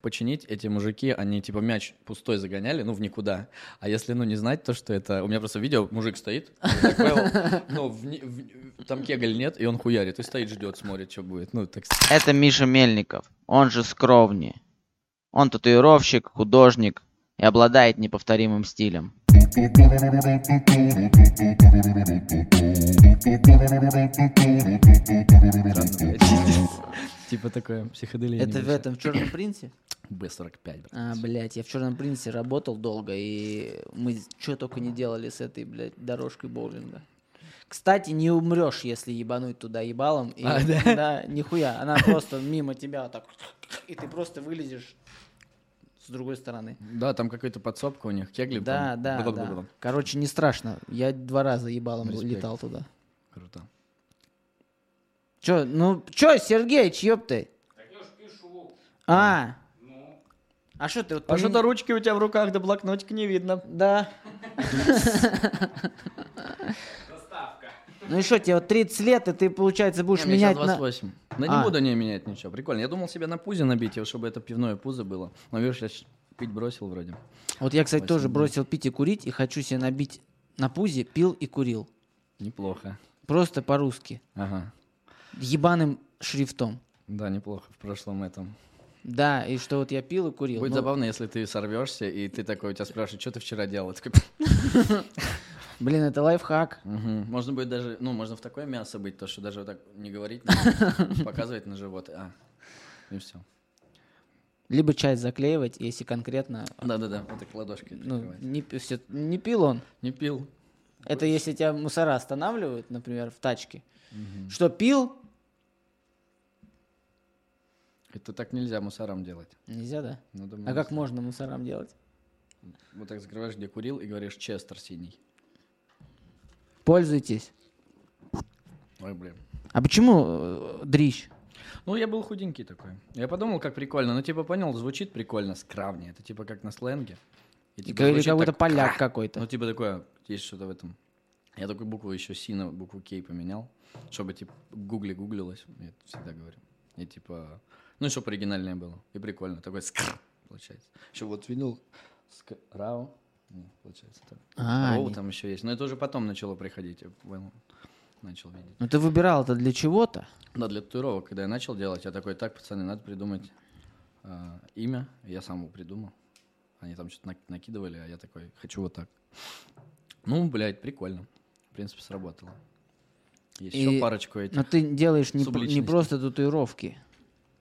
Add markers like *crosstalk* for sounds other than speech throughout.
починить, эти мужики, они типа мяч пустой загоняли, ну, в никуда. А если, ну, не знать то, что это... У меня просто видео, мужик стоит, понял, ну, там кегаль нет, и он хуярит, и стоит, ждет, смотрит, что будет. Ну, так Это Миша Мельников, он же Скровни. Он татуировщик, художник и обладает неповторимым стилем. блядь. Типа такое психоделия. Это в этом, в Черном принце? *coughs* Б45, брат. А, блядь, я в Черном принце работал долго, и мы что только не делали с этой, блядь, дорожкой боулинга. Кстати, не умрешь, если ебануть туда ебалом. И, А, да? *laughs* да? нихуя. Она просто мимо тебя так, и ты просто вылезешь с другой стороны. Да, там какая-то подсобка у них, кегли. Да, там. да, да. Короче, не страшно. Я два раза ебалом Респект. летал туда. Круто. Чё, ну, чё, Сергеич, ёпты? А, а что ты вот А что-то ручки у тебя в руках, да блокнотик не видно. Да. *laughs* Ну и что, тебе вот 30 лет, и ты, получается, будешь Не, менять щас на... 28. Да А. не буду не менять ничего. Прикольно. Я думал себе на пузе набить, его, чтобы это пивное пузо было. Но видишь, я пить бросил вроде. Вот я, кстати, тоже 8, да. бросил пить и курить, и хочу себе набить на пузе, пил и курил. Неплохо. Просто по-русски. Ага. Ебаным шрифтом. Да, неплохо в прошлом этом. Да, и что вот я пил и курил. Будет Ну, забавно, если ты сорвешься, и ты такой, у тебя спрашивают, что ты вчера делал? *laughs* Блин, это лайфхак. Можно будет даже, ну, можно в такое мясо быть, то, что даже вот так не говорить, *laughs* показывать на живот. А, и все. Либо часть заклеивать, если конкретно... Да-да-да, вот так ладошкой Ну, не, всё- не пил он. Не пил. Это если тебя мусора останавливают, например, в тачке. Что пил? Это так нельзя мусорам делать. Нельзя, да? Надо А как можно мусорам делать? Вот так закрываешь, где курил, и говоришь Честер синий. Пользуйтесь. Ой, блин. А почему э, дрищ? Ну, я был худенький такой. Я подумал, как прикольно. Ну, типа, понял, звучит прикольно, скравни. Это типа как на сленге. И, типа, или как будто так, поляк «Ка». какой-то. Ну, типа такое, есть что-то в этом. Я такую букву еще си на букву кей поменял, чтобы, типа, в гугле гуглилось. Я это всегда говорю. И, типа, ну, и чтобы оригинальное было. И прикольно. Такой скр, получается. Еще вот видел скрау. Получается так. А, Роу не- там еще есть. Но это уже потом начало приходить. Я. Начал видеть. Ну ты выбирал это для чего-то? Да, для татуировок, когда я начал делать, я такой, так, пацаны, надо придумать а, имя. Я сам его придумал. Они там что-то нак- накидывали, а я такой, хочу вот так. Ну, блядь, прикольно. В принципе, сработало. Есть И- еще парочку этих. Но ты делаешь не, не просто татуировки.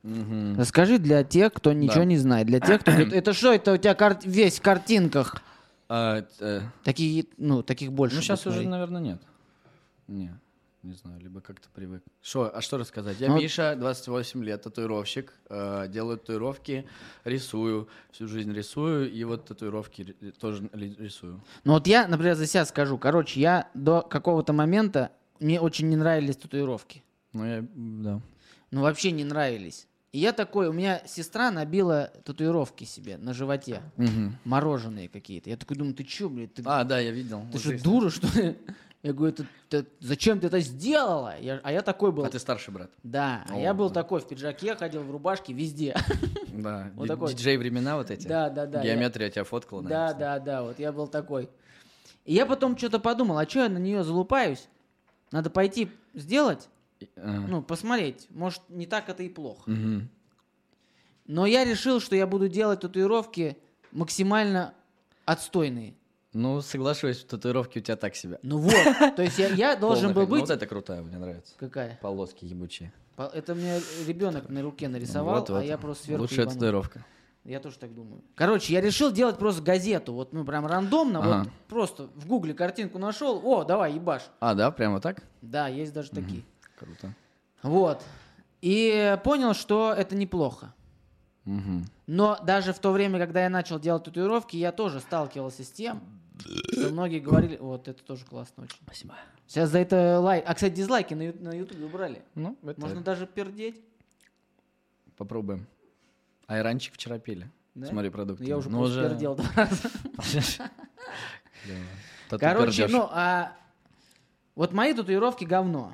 Мгм. Расскажи для тех, кто ничего Да. не знает. Для тех, кто... говорит, *clears throat* Это что, это у тебя кар- весь в картинках? А, э, Такие, ну, таких больше. ну, сейчас уже, наверное, нет. Не, не знаю, либо как-то привык. Шо, а что рассказать? Я Ну, Миша, 28 лет, татуировщик. э, делаю татуировки, рисую. Всю жизнь рисую, и вот татуировки тоже рисую. Ну вот я, например, за себя скажу. Короче, я до какого-то момента, мне очень не нравились татуировки. Ну, я, да. Ну, вообще не нравились. И я такой, у меня сестра набила татуировки себе на животе. Мороженые какие-то. Я такой думаю, ты чё, блядь, ты, А, да, я видел. ты Вот что, дура, что ли? Я говорю, «Ты- ты- зачем ты это сделала? Я- а я такой был. А ты старший брат. Да, а О, я был да. такой в пиджаке, ходил в рубашке везде. *laughs* Да. Вот такой. Диджей времена вот эти. Да, да, да. я- Геометрия тебя фоткала, Да, наверное, да, да, вот я был такой. И я потом что-то подумал, а что я на нее залупаюсь? Надо пойти сделать, ага. ну, посмотреть. Может, не так это и плохо. Мгм. Но я решил, что я буду делать татуировки максимально отстойные. Ну, соглашусь, татуировки у тебя так себе. Ну вот, то есть я, я должен был. Ну, быть... вот это крутая, мне нравится. Какая? Полоски ебучие. Это мне ребенок на руке нарисовал, Вот, а вот. я просто сверху Лучшая ебанул. татуировка. Я тоже так думаю. Короче, я решил делать просто газету. Вот, ну, прям рандомно. Вот Ага. просто в гугле картинку нашел. О, давай, ебашь. А, да, прямо так? Да, есть даже такие. Круто. Вот. И понял, что это неплохо. Мгм. Но даже в то время, когда я начал делать татуировки, я тоже сталкивался с тем, что многие говорили... Вот, это тоже классно очень. Спасибо. Сейчас за это лайк... А, кстати, дизлайки на, на ютубе убрали. Ну, это Можно даже пердеть. попробуем. Айранчик вчера пили. Да? Смотри продукты. Я уже Ну, просто пердел два *laughs* раза. Короче, ну, а вот мои татуировки говно.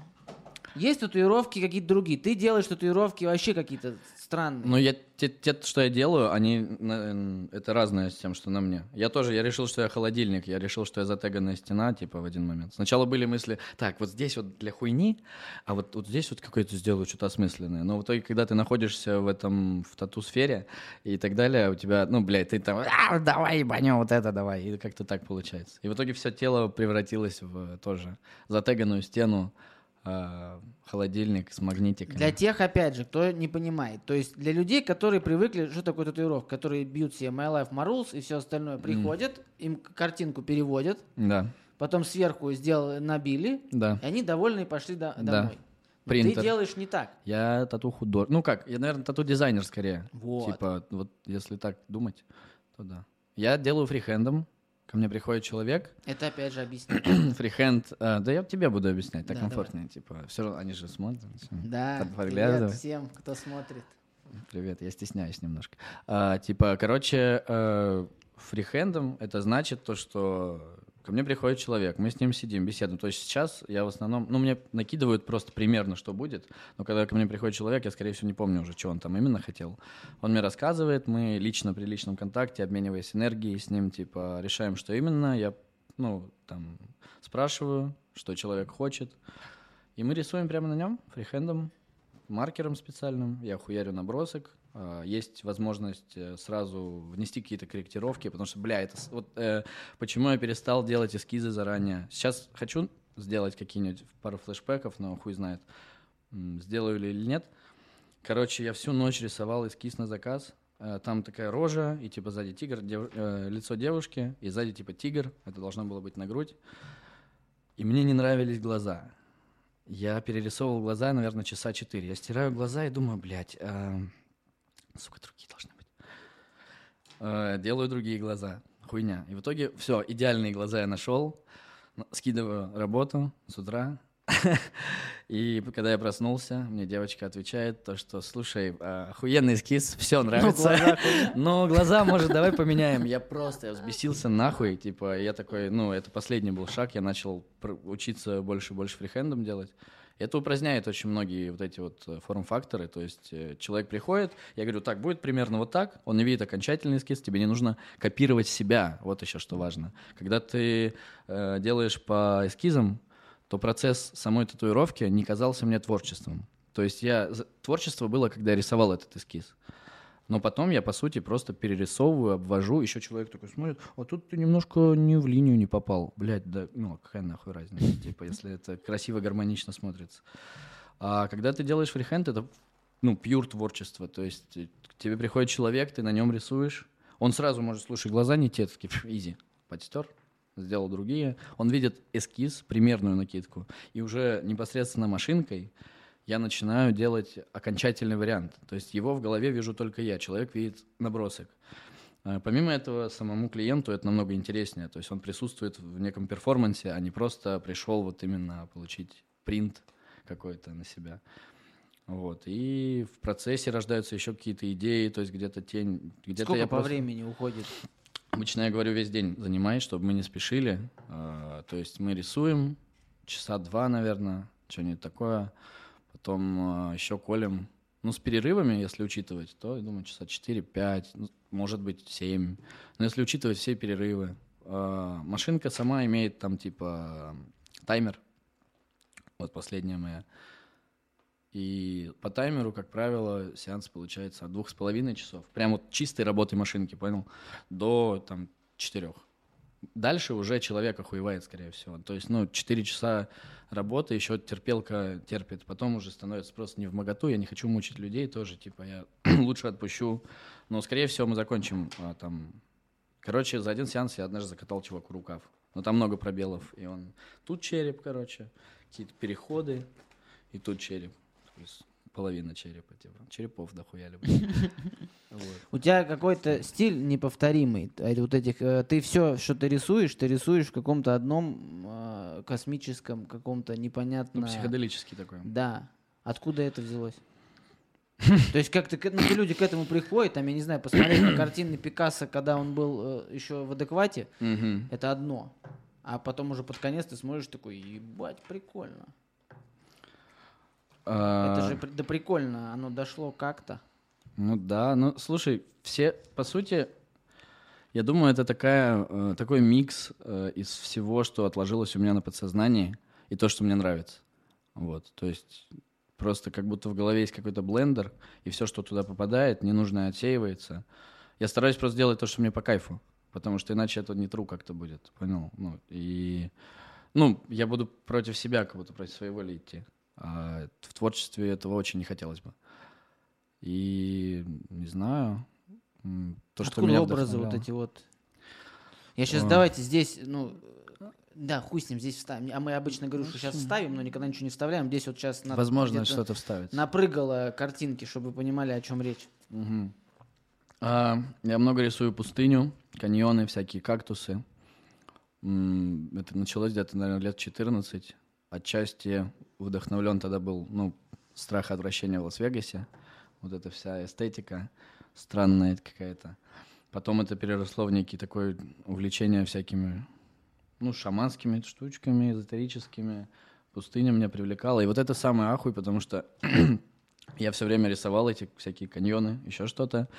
Есть татуировки какие-то другие. Ты делаешь татуировки вообще какие-то странные. Ну, я, те, те, что я делаю, они, это разное с тем, что на мне. Я тоже, я решил, что я холодильник, я решил, что я затеганная стена, типа, в один момент. Сначала были мысли, так, вот здесь вот для хуйни, а вот, вот здесь вот какое-то сделаю что-то осмысленное. Но в итоге, когда ты находишься в этом, в тату-сфере и так далее, у тебя, ну, блядь, ты там, «А, давай, ебанем вот это, давай. И как-то так получается. И в итоге все тело превратилось в тоже затеганную стену, а, холодильник с магнитиками. Для тех, опять же, кто не понимает. То есть для людей, которые привыкли, что такое татуировка, которые бьют себе My Life Marules и все остальное, приходят, им к- картинку переводят, Да, потом сверху сделали, набили, да. и они довольны и пошли до- домой. Принтер. Ты делаешь не так. Я тату художник. Ну как, я, наверное, тату дизайнер скорее. Вот. Типа, вот если так думать, то да. Я делаю фрихендом. Ко мне приходит человек, Это опять же объяснить. фрихенд, *clears throat* э, да я тебе буду объяснять, так Да, комфортнее, типа, все равно они же смотрят. всё. Да, привет всем, кто смотрит. Привет, я стесняюсь немножко. А, типа, короче, э, фрихендом это значит то, что ко мне приходит человек, мы с ним сидим, беседуем. То есть сейчас я в основном, ну, мне накидывают просто примерно, что будет, но когда ко мне приходит человек, я, скорее всего, не помню уже, что он там именно хотел. Он мне рассказывает, мы лично при личном контакте, обмениваясь энергией с ним, типа, решаем, что именно, я, ну, там, спрашиваю, что человек хочет, и мы рисуем прямо на нем, фрихендом, маркером специальным, я хуярю набросок, есть возможность э, сразу внести какие-то корректировки, потому что, бля, это вот э, почему я перестал делать эскизы заранее. Сейчас хочу сделать какие-нибудь пару флешбеков, но хуй знает, сделаю ли или нет. Короче, я всю ночь рисовал эскиз на заказ. Э, Там такая рожа, и типа сзади тигр, дев- э, лицо девушки, и сзади типа тигр. Это должно было быть на грудь. И мне не нравились глаза. Я перерисовывал глаза, наверное, часа четыре. Я стираю глаза и думаю, блядь, а, сука, другие должны быть. Э, делаю другие глаза. Хуйня. И в итоге, все, идеальные глаза я нашел. Скидываю работу с утра. *laughs* И когда я проснулся, мне девочка отвечает то, что, слушай, а, охуенный эскиз, все нравится. глаза хуйня. *laughs* Но глаза, может, давай поменяем. Я просто я взбесился нахуй, типа, я такой, ну, это последний был шаг, я начал учиться больше и больше фрихендом делать. Это упраздняет очень многие вот эти вот э, форм-факторы, то есть э, человек приходит, я говорю, так, будет примерно вот так, он не видит окончательный эскиз, тебе не нужно копировать себя, вот еще что важно. Когда ты э, делаешь по эскизам, то процесс самой татуировки не казался мне творчеством. То есть я... Творчество было, когда я рисовал этот эскиз. Но потом я, по сути, просто перерисовываю, обвожу. Еще человек такой смотрит, а тут ты немножко не в линию не попал. Блядь, да, ну, какая нахуй разница, *laughs* типа, если это красиво, гармонично смотрится. А когда ты делаешь фрихенд, это, ну, пьюр творчество. То есть э, к тебе приходит человек, ты на нем рисуешь. Он сразу может, слушай, глаза не те, такие, «Пф, *laughs* изи, подстер, сделал другие. Он видит эскиз, примерную накидку, и уже непосредственно машинкой я начинаю делать окончательный вариант. То есть его в голове вижу только я, человек видит набросок. А, Помимо этого, самому клиенту это намного интереснее. То есть он присутствует в неком перформансе, а не просто пришел вот именно получить принт какой-то на себя. Вот. И в процессе рождаются еще какие-то идеи, то есть где-то тень... Где-то Сколько я по просто- времени уходит? Обычно я говорю весь день занимаюсь, чтобы мы не спешили. А, То есть мы рисуем часа два, наверное, что-нибудь такое. Потом еще колем. Ну, с перерывами, если учитывать, то, я думаю, часа 4-5, ну, может быть, 7. Но если учитывать все перерывы. а, Машинка сама имеет там, типа, таймер. Вот последняя моя. И по таймеру, как правило, сеанс получается от двух с половиной часов. Прям вот чистой работы машинки, понял? До там четырех. Дальше уже человек охуевает, скорее всего. То есть, ну, 4 часа работы, еще терпелка терпит. Потом уже становится просто не в моготу. Я не хочу мучить людей тоже. Типа, я *clears throat* лучше отпущу. Но, скорее всего, мы закончим а, там... Короче, за один сеанс я однажды закатал чуваку рукав. Но там много пробелов. И он... Тут череп, короче. Какие-то переходы. И тут череп. То есть половина черепа. Типа. Черепов дохуя люблю. *laughs* Вот. У тебя какой-то стиль неповторимый. А Вот этих, э, ты все, что ты рисуешь, ты рисуешь в каком-то одном э, космическом, каком-то непонятном. Ну, психоделический такой. Да. Откуда это взялось? *laughs* То есть как-то ну, люди к этому приходят, там, я не знаю, посмотреть на картины Пикассо, когда он был э, еще в адеквате, это одно. А потом уже под конец ты смотришь такой, ебать, прикольно. А, Это же да прикольно, оно дошло как-то. Ну да, ну слушай, все, по сути, я думаю, это такая, э, такой микс э, из всего, что отложилось у меня на подсознании, и то, что мне нравится. Вот, то есть просто как будто в голове есть какой-то блендер, и все, что туда попадает, ненужное отсеивается. Я стараюсь просто делать то, что мне по кайфу, потому что иначе это не тру как-то будет, понял? Ну, и, ну, я буду против себя, как будто против своей воли идти. А в творчестве этого очень не хотелось бы. И, не знаю, то, что Откуда меня образы вот эти вот? Я сейчас А. давайте здесь, ну, да, хуй с ним здесь вставим. А мы обычно говорю, что сейчас вставим, но никогда ничего не вставляем. Здесь вот сейчас надо Возможно, что-то вставить. напрыгало картинки, чтобы вы понимали, о чем речь. Мгм. А, я много рисую пустыню, каньоны, всякие кактусы. Это началось где-то, наверное, лет 14. Отчасти вдохновлен тогда был, ну, страх и отвращение в Лас-Вегасе. Вот эта вся эстетика странная какая-то. Потом это переросло в некий такое увлечение всякими, ну, шаманскими штучками, эзотерическими. Пустыня меня привлекала. И вот это самый ахуй, потому что *clears throat* я все время рисовал эти всякие каньоны, еще что-то.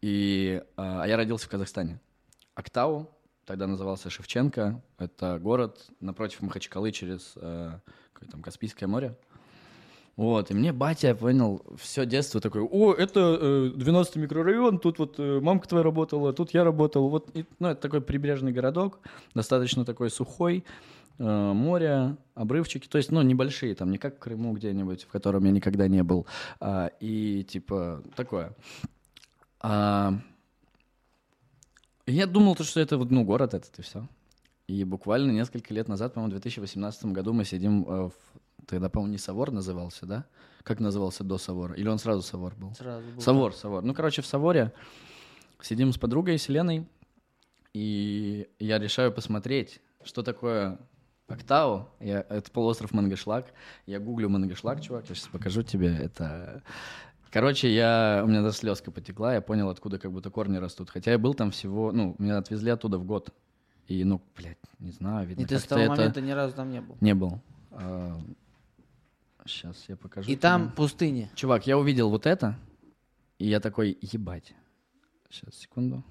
И а, а я родился в Казахстане. Актау, тогда назывался Шевченко. Это город напротив Махачкалы через э, там Каспийское море. Вот, и мне батя, понял, все детство такой, о, это э, 12 микрорайон, тут вот э, мамка твоя работала, тут я работал, вот, и, ну, это такой прибрежный городок, достаточно такой сухой, э, море, обрывчики, то есть, ну, небольшие, там, не как в Крыму где-нибудь, в котором я никогда не был, а, и, типа, такое. А, я думал, то, что это, вот, ну, город этот, и все. И буквально несколько лет назад, по-моему, в 2018 году мы сидим э, в... Тогда, по-моему, не Савор назывался, да? Как назывался до Савора? Или он сразу Савор был? Сразу было. Савор, Савор. Ну, короче, в Саворе сидим с подругой Селеной, и я решаю посмотреть, что такое Октау. Я, это полуостров Мангышлак. Я гуглю Мангышлак, чувак, я сейчас покажу тебе. Это... Короче, я... у меня даже слезка потекла, я понял, откуда как будто корни растут. Хотя я был там всего, ну, меня отвезли оттуда в год. И, ну, блядь, не знаю, видно, И ты с того это момента ни разу там не был. не был. Сейчас я покажу. И тебе. там пустыня. Чувак, я увидел вот это, и я такой, ебать. Сейчас, секунду.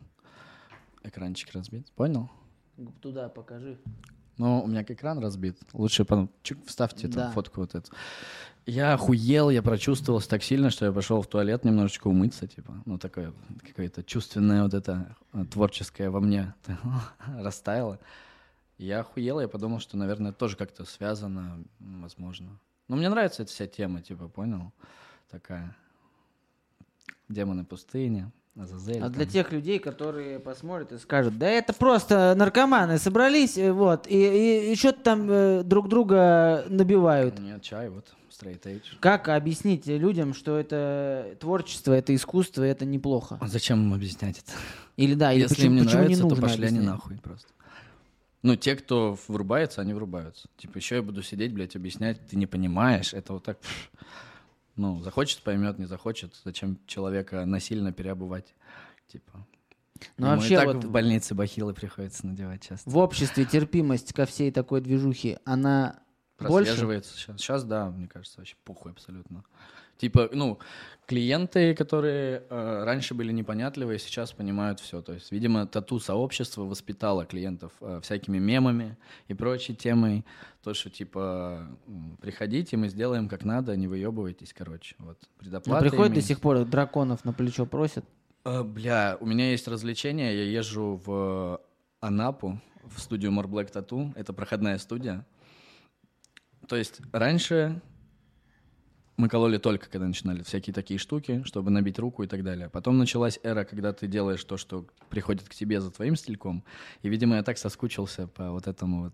Экранчик разбит. Понял? Туда покажи. Ну, у меня экран разбит. Лучше потом чик, вставьте там Да. фотку вот эту. Я охуел, я прочувствовался так сильно, что я пошел в туалет немножечко умыться, типа. Ну, такое какое-то чувственное вот это э, творческое во мне *laughs* растаяло. Я охуел, я подумал, что, наверное, тоже как-то связано, возможно. Но мне нравится эта вся тема, типа, понял? Такая. Демоны пустыни, Азазель. А там. для тех людей, которые посмотрят и скажут, да это просто наркоманы собрались, э, вот, и, и, что-то там э, друг друга набивают. Нет, чай, вот, straight edge. Как объяснить людям, что это творчество, это искусство, это неплохо? А зачем им объяснять это? Или да, или Если почему, им не почему нравится, не то нужно пошли они объяснять? нахуй просто. Ну, те, кто врубается, они врубаются. Типа, еще я буду сидеть, блядь, объяснять, ты не понимаешь, это вот так... Ну, захочет, поймет, не захочет. Зачем человека насильно переобувать? Типа. Ну, Ему вообще и так вот- в больнице бахилы приходится надевать часто. В обществе терпимость ко всей такой движухе, она больше? Сейчас. Сейчас, да, мне кажется, вообще похуй абсолютно. Типа, ну, клиенты, которые э, раньше были непонятливые, сейчас понимают все. То есть, видимо, тату-сообщество воспитало клиентов э, всякими мемами и прочей темой. То, что, типа, приходите, мы сделаем как надо, не выебывайтесь, короче. Вот, предоплата приходит до сих пор драконов на плечо просят. Э, бля, у меня есть развлечение. Я езжу в Анапу, в студию More Black Tattoo. Это проходная студия. То есть раньше мы кололи только, когда начинали всякие такие штуки, чтобы набить руку и так далее. Потом началась эра, когда ты делаешь то, что приходит к тебе за твоим стильком. И, видимо, я так соскучился по вот этому вот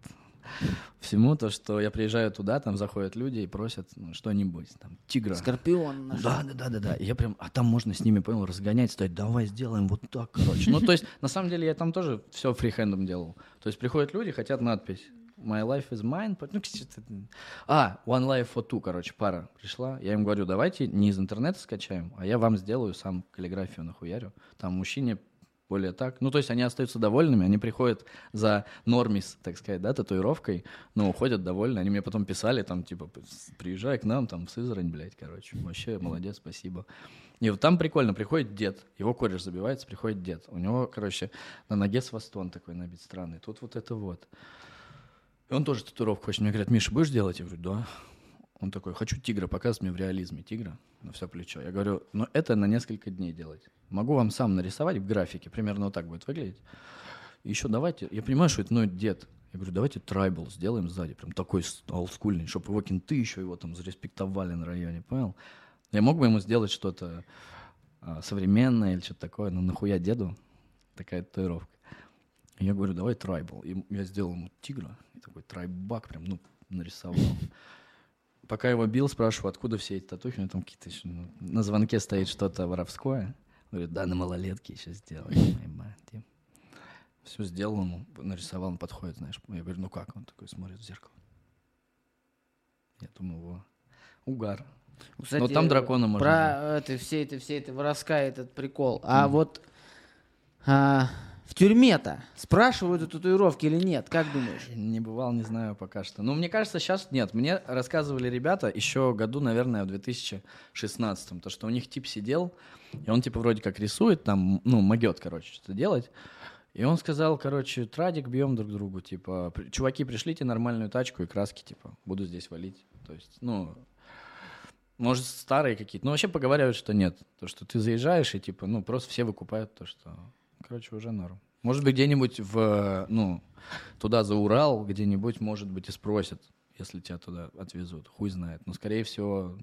всему, то, что я приезжаю туда, там заходят люди и просят ну, что-нибудь, там, тигра. Скорпион наш. Да, да, да, да, да. И я прям, а там можно с ними, понял, разгонять, сказать, давай сделаем вот так, короче. Ну, то есть, на самом деле, я там тоже все фрихендом делал. То есть, приходят люди, хотят надпись. My life is mine. Ну, а, one life for two, короче, пара пришла. Я им говорю, давайте не из интернета скачаем, а я вам сделаю сам каллиграфию нахуярю. Там мужчине более так. Ну, то есть они остаются довольными, они приходят за нормис, так сказать, да, татуировкой, но уходят довольны. Они мне потом писали, там, типа, приезжай к нам, там, в Сызрань, блядь, короче. Вообще, молодец, спасибо. И вот там прикольно, приходит дед, его кореш забивается, приходит дед. У него, короче, на ноге свастон такой набит странный. Тут вот это вот. И он тоже татуировку хочет. Мне говорят, Миша, будешь делать? Я говорю, да. Он такой, хочу тигра, показывать мне в реализме тигра на все плечо. Я говорю, ну это на несколько дней делать. Могу вам сам нарисовать в графике, примерно вот так будет выглядеть. Еще давайте, я понимаю, что это ну, дед. Я говорю, давайте трайбл сделаем сзади, прям такой олдскульный, чтобы его кенты еще его там зареспектовали на районе, понял? Я мог бы ему сделать что-то а, современное или что-то такое, но нахуя деду такая татуировка? Я говорю, давай трайбл. И я сделал ему тигра, и такой трайбак прям, ну, нарисовал. Пока его бил, спрашиваю, откуда все эти татухи, у него там какие-то еще, ну, на звонке стоит что-то воровское. Говорит, да, на малолетке еще сделал. Все сделал ему, нарисовал, он подходит, знаешь. Я говорю, ну как? Он такой смотрит в зеркало. Я думаю, во, угар. Кстати, Но там дракона можно Про это, все это, все это воровская этот прикол. А вот а, в тюрьме-то спрашивают о татуировке или нет? Как думаешь? Не бывал, не знаю пока что. Ну, мне кажется, сейчас нет. Мне рассказывали ребята еще году, наверное, в 2016 то, что у них тип сидел, и он типа вроде как рисует, там, ну, могет, короче, что-то делать. И он сказал, короче, традик бьем друг другу, типа, чуваки, пришлите нормальную тачку и краски, типа, буду здесь валить. То есть, ну, может, старые какие-то. Но вообще поговаривают, что нет. То, что ты заезжаешь, и типа, ну, просто все выкупают то, что, короче, уже норм. Может быть, где-нибудь в, ну, туда за Урал, где-нибудь, может быть, и спросят, если тебя туда отвезут. Хуй знает. Но, скорее всего,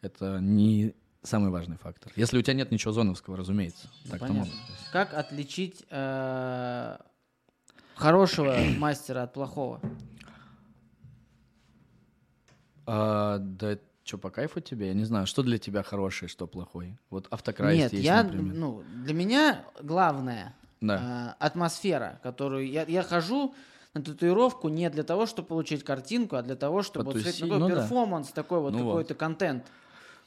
это не самый важный фактор. Если у тебя нет ничего зоновского, разумеется. Ну, так понятно. Как отличить э, хорошего *clears throat* мастера от плохого? А, да что, по кайфу тебе? Я не знаю, что для тебя хороший, что плохой? Вот автокрайс Нет, есть, я, например. ну, для меня главное Да. э, атмосфера, которую я, я хожу на татуировку не для того, чтобы получить картинку, а для того, чтобы вот Потусить, такой ну да. перформанс, такой вот Ну вот. какой-то контент.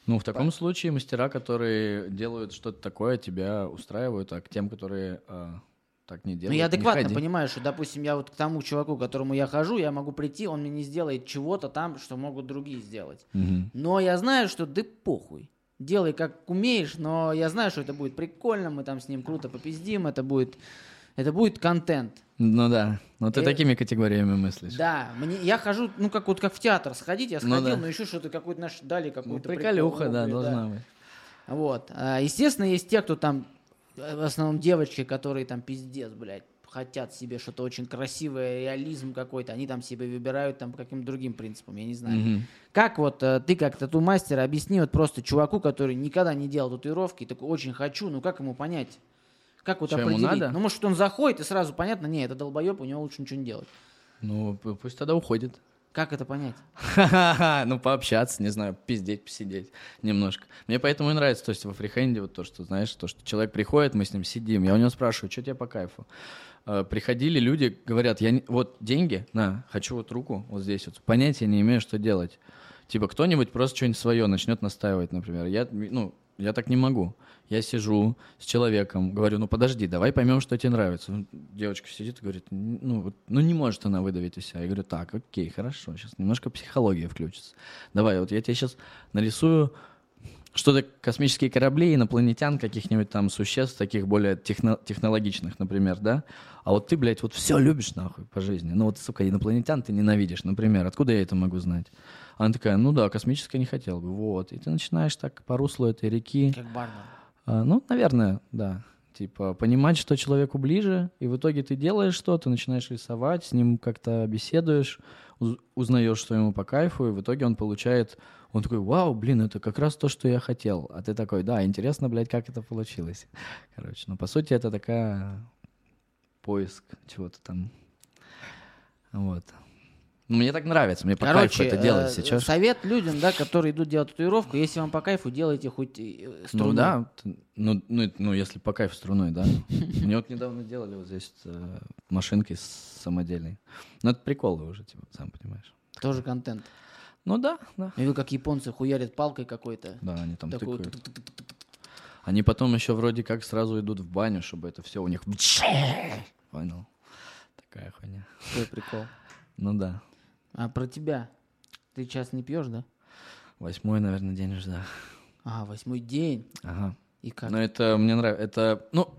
Ну, в таком случае мастера, которые делают что-то такое, тебя устраивают, а к тем, которые а, так не делают, Ну, я адекватно понимаю, что, допустим, я вот к тому чуваку, к которому я хожу, я могу прийти, он мне не сделает чего-то там, что могут другие сделать. Мгм. Но я знаю, что да похуй. Делай как умеешь, но я знаю, что это будет прикольно, мы там с ним круто попиздим, это будет, это будет контент. Ну да, ну ты Э, такими категориями мыслишь. Да, мне, я хожу, ну как вот как в театр сходить, я Ну сходил, да. но еще что-то какой-то наш дали Ну, какую-то приколюха, прикол, да, должна быть. Вот. А, Естественно, есть те, кто там, в основном девочки, которые там пиздец, блядь, хотят себе что-то очень красивое, реализм какой-то, они там себе выбирают там по каким-то другим принципам, я не знаю. Мгм. Как вот э, ты как тату-мастер объясни вот просто чуваку, который никогда не делал татуировки, такой очень хочу, ну как ему понять? Как вот Что ему определить? надо? Ну может он заходит и сразу понятно, не, это долбоеб, у него лучше ничего не делать. Ну, пусть тогда уходит. Как это понять? Ха-ха-ха, ну пообщаться, не знаю, пиздеть, посидеть немножко. Мне поэтому и нравится, то есть во фрихенде вот то, что, знаешь, то, что человек приходит, мы с ним сидим, я у него спрашиваю, что тебе по кайфу? Э, Приходили люди, говорят, я не- вот деньги, на, хочу вот руку вот здесь вот, понятия не имею, что делать. Типа кто-нибудь просто что-нибудь свое начнет настаивать, например. Я, ну, я так не могу. Я сижу с человеком, говорю, ну подожди, давай поймем, что тебе нравится. Девочка сидит и говорит, «Н- ну, вот, ну не может она выдавить из себя. Я говорю, так, окей, хорошо, сейчас немножко психология включится. Давай, вот я тебе сейчас нарисую что-то космические корабли, инопланетян, каких-нибудь там существ, таких более техно- технологичных, например, да? А вот ты, блядь, вот все любишь нахуй по жизни. Ну вот, сука, инопланетян ты ненавидишь, например. Откуда я это могу знать? Она такая, ну да, космическое не хотел бы. Вот. И ты начинаешь так по руслу этой реки. Как бармен. А, ну, наверное, да. Типа понимать, что человеку ближе, и в итоге ты делаешь что-то, начинаешь рисовать, с ним как-то беседуешь, уз- узнаешь, что ему по кайфу, и в итоге он получает, он такой, вау, блин, это как раз то, что я хотел. А ты такой, да, интересно, блядь, как это получилось. *laughs* Короче, ну, по сути, это такая поиск чего-то там. Вот. Ну, мне так нравится, мне по Короче, кайфу это делать э, сейчас. совет людям, да, которые идут делать татуировку, если вам по кайфу, делайте хоть э, Ну да, ну, ну, ну если по кайфу струной, да. *laughs* Мне вот недавно делали вот здесь э, машинки с- самодельной. Ну это приколы уже, типа, сам понимаешь. Тоже контент. Ну да, да. Я видел, как японцы хуярят палкой какой-то. Да, они там. Они потом еще вроде как сразу идут в баню, чтобы это все у них... *laughs* Понял? Такая хуйня. Твой прикол. Ну да. А про тебя? Ты сейчас не пьешь, да? Восьмой, наверное, день уже, да. А, восьмой день. Ага. И как? Но это мне нравится. Это, ну,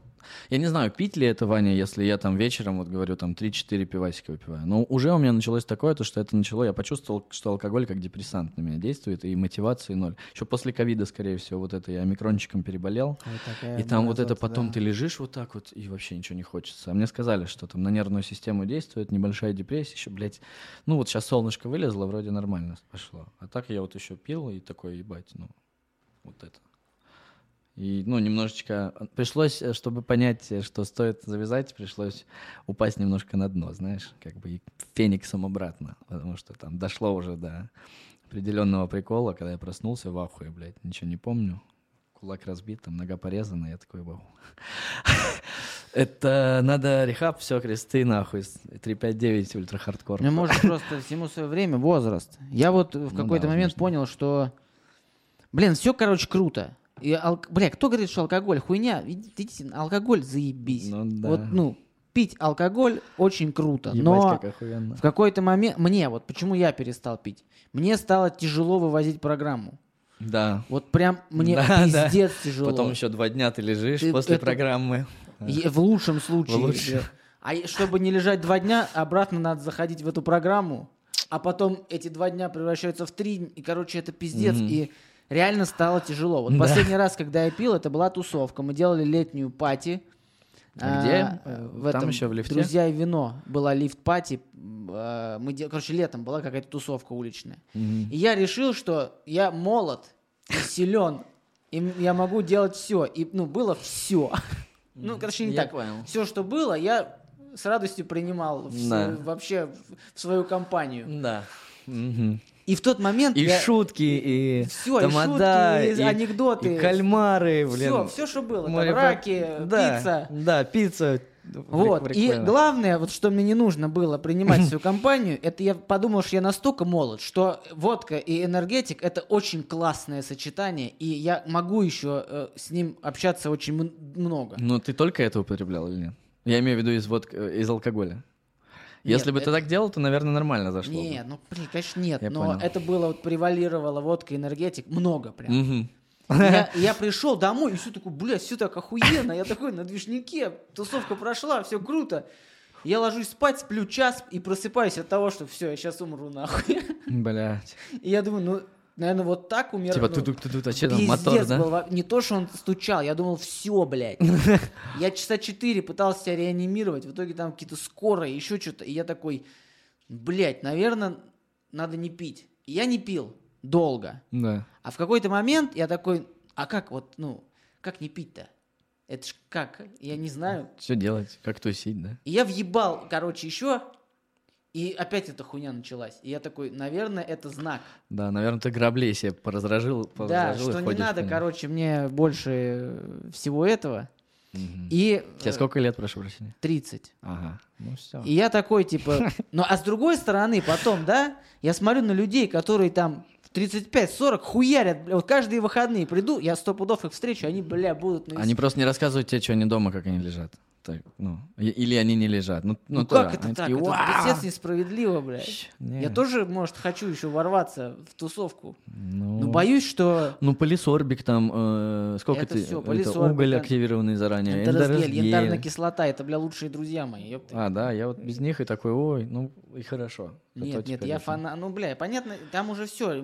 я не знаю, пить ли это, Ваня, если я там вечером, вот говорю, там 3-4 пивасика выпиваю. Но уже у меня началось такое, то, что это начало, я почувствовал, что алкоголь как депрессант на меня действует, и мотивации ноль. Еще после ковида, скорее всего, вот это я микрончиком переболел. Такая И там вот это потом да. ты лежишь вот так вот, и вообще ничего не хочется. А мне сказали, что там на нервную систему действует, небольшая депрессия, еще, блядь, ну вот сейчас солнышко вылезло, вроде нормально пошло. А так я вот еще пил и такой, ебать, ну, вот это. И, ну, немножечко... Пришлось, э, чтобы понять, э, что стоит завязать, пришлось упасть немножко на дно, знаешь, как бы и фениксом обратно, потому что там дошло уже до определенного прикола, когда я проснулся в ахуе, блядь, ничего не помню, кулак разбит, там нога порезана, я такой, вау. *laughs* Это надо рехаб, все, кресты, нахуй, 359 ультра хардкор. Ну, может, просто всему свое время, возраст. Я вот в Ну какой-то момент понял, что, блин, все, короче, круто. И ал... Бля, кто говорит, что алкоголь хуйня? Идите, идите, алкоголь заебись. Ну да. Вот, ну, пить алкоголь очень круто. Ебать, но как охуенно. в какой-то момент, мне, вот почему я перестал пить, мне стало тяжело вывозить программу. Да. Вот прям мне Да, да. пиздец тяжело. Потом еще два дня ты лежишь Ты после это- программы. В лучшем случае. В лучшем. А чтобы не лежать два дня, обратно надо заходить в эту программу, а потом эти два дня превращаются в три, и, короче, это пиздец. Мгм. И реально стало тяжело. Вот Да. последний раз, когда я пил, это была тусовка. Мы делали летнюю пати. А где? А, Э, В там этом, еще в лифте? Друзья и вино. Была лифт-пати. А, Мы, дел- короче, летом была какая-то тусовка уличная. Мгм. И я решил, что я молод силен, и я могу делать все. И, ну, было все. *laughs* Ну, короче, не Я так. понял. Все, что было, я с радостью принимал в Да. свою- вообще в, в свою компанию. Да. Мгм. И в тот момент И я... шутки, и Всё, и тамада, шутки, и анекдоты. и кальмары, блин. Все, все, что было. Там Море- раки, да, пицца. Да, пицца. Вот. И главное, вот что мне не нужно было принимать *laughs* в свою компанию, это я подумал, что я настолько молод, что водка и энергетик это очень классное сочетание, и я могу еще э, с ним общаться очень много. Ну, ты только это употреблял или нет? Я имею в виду из, водки, э, из алкоголя. Если Нет, бы ты это- так делал, то, наверное, нормально зашло. бы. Нет, ну, блин, конечно, нет. Я но понял. это было вот превалировало водка, энергетик, много прям. Мгм. Я, *laughs* я пришел домой, и все такое, блядь, все так охуенно. Я такой на движнике, тусовка прошла, все круто. Я ложусь спать, сплю час и просыпаюсь от того, что все, я сейчас умру нахуй. Блядь. И я думаю, ну, наверное, вот так умер. Типа ну, тудук тудук, а что там, мотор, да? был. Не то, что он стучал, я думал, все, блядь. *laughs* Я часа четыре пытался себя реанимировать, в итоге там какие-то скорые, еще что-то. И я такой, блядь, наверное, надо не пить. И я не пил долго. Да. А в какой-то момент я такой, а как вот, ну, как не пить-то? Это ж как? Я не знаю. Что делать? Как тусить, да? И я въебал, короче, еще, и опять эта хуйня началась. И я такой, наверное, это знак. Да, наверное, ты граблей себе поразражил, Да, поразражил и что не надо, короче, мне больше э, всего этого. И Тебе э, сколько лет, прошу прощения? 30. Ага. Ну все. И я такой, типа... *laughs* Ну, а с другой стороны, потом, да, я смотрю на людей, которые там в 35-40 хуярят, бля, вот каждые выходные приду, я сто пудов их встречу, они, бля, будут... на Они просто не рассказывают тебе, что они дома, как они лежат. Так, ну, или они не лежат. Ну, ну, Ну, как это они так? такие, Это пиздец несправедливо, блядь. Не. Я тоже, может, хочу еще ворваться в тусовку. Ну, Но боюсь, что ну, полисорбик там, э, сколько Это ты, всё, это уголь активированный заранее, энтеросгель, янтарная кислота, это, бля, лучшие друзья мои. ёпты. А, да, я вот без них и такой, ой, ну и хорошо. Зато Нет, нет, я фана... Ну, бля, понятно, там уже все.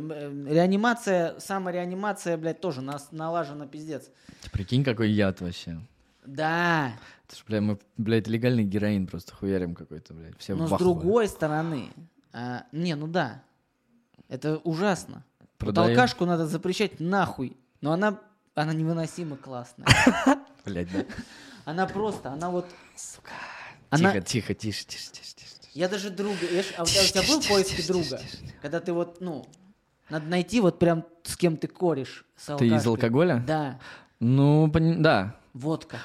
Реанимация, самореанимация, блядь, тоже нас налажена пиздец. Ты прикинь, какой яд вообще. Да, Ж, бля, мы, блядь, легальный героин просто хуярим какой-то, блядь. Все но с другой стороны... а, не, ну да, это ужасно. Вот Продаем. алкашку надо запрещать нахуй, но она, она невыносимо классная. *laughs* Блядь, да. Она просто, она вот... Сука. Она... Тихо, тихо, тише, тише, тише, тише. Я даже друга... я ж- а у тебя, у тебя был поиск друга? Когда ты вот, ну... Надо найти вот прям с кем ты корешь Ты из алкоголя? Да, Ну, да. Водка.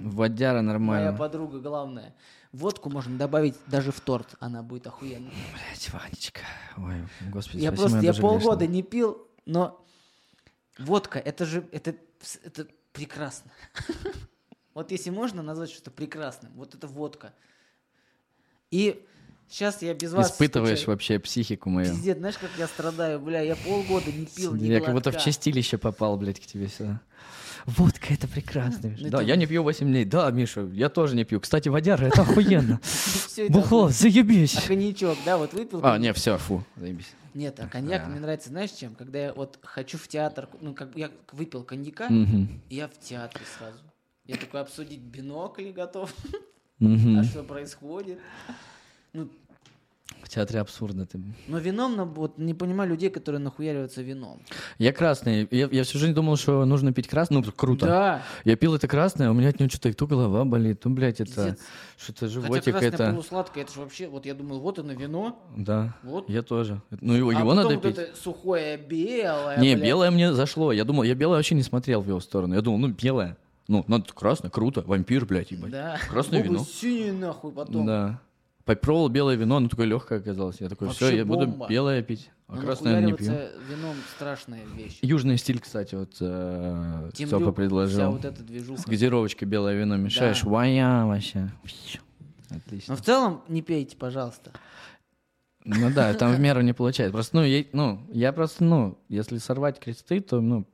Водяра Моя нормально. подруга главная. Водку можно добавить даже в торт, она будет охуенная. Блядь, Ванечка. Ой, господи, Я просто, моя я полгода не пил, но водка, это же, это, это прекрасно. *laughs* Вот если можно назвать что-то прекрасным, вот это водка. И сейчас я без вас... Испытываешь скучаю. вообще психику мою. Пиздец, знаешь, как я страдаю, бля, я полгода не пил ни Я как будто в чистилище попал, блядь, к тебе сюда. Водка, это прекрасно. Миша. Ну, Да, я не пью 8 дней. Да, Миша, я тоже не пью. Кстати, водяра, это *laughs* охуенно. Это Бухло, заебись. А коньячок, да, вот выпил? А, не, все, фу, заебись. Нет, а коньяк Да. мне нравится, знаешь, чем? Когда я вот хочу в театр, ну, как я выпил коньяка, я в театре сразу. Я такой обсудить бинокли готов, *laughs* а что происходит. Ну, В театре абсурдно ты. но вином, вот не понимаю людей, которые нахуяриваются вином. Я красный. Я, я всю жизнь думал, что нужно пить красный. Ну, круто. Да, Я пил это красное, у меня от него что-то то голова болит, то, блядь, это... Что-то Хотя животик красное это... полусладкое, это же вообще, вот я думал, вот оно вино, Да, вот. я тоже. Ну, его, а его надо вот пить. это сухое белое. Не, блядь. белое мне зашло. Я думал, я белое вообще не смотрел в его сторону. Я думал, ну, белое. Ну, надо красное, круто. Вампир, блядь, ебать. Да. Красное Богу, вино. синее нахуй потом. Да. Попробовал белое вино, оно такое легкое оказалось. Я такой, все, я буду белое пить, а Но красное не пью. вином страшная вещь. Южный стиль, кстати, вот э, Тем Степа предложил. Вся вот эта движуха. С газировочкой белое вино мешаешь, Да. вая вообще. Отлично. Но в целом не пейте, пожалуйста. Ну да, там в *laughs* меру не получается. Просто, ну, я, ну, я просто, ну, если сорвать кресты, то, ну,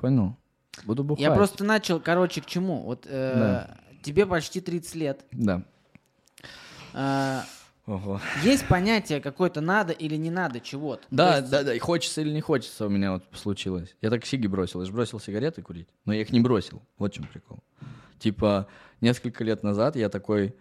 понял, буду бухать. Я просто начал, короче, к чему? Вот э, Да. тебе почти 30 лет. Да. Э, Ого. есть понятие какое-то надо или не надо чего-то. Да, есть- да, да, и хочется или не хочется у меня вот случилось. Я так сиги бросил, я же бросил сигареты курить, но я их не бросил. Вот в чем прикол. Типа, несколько лет назад я такой,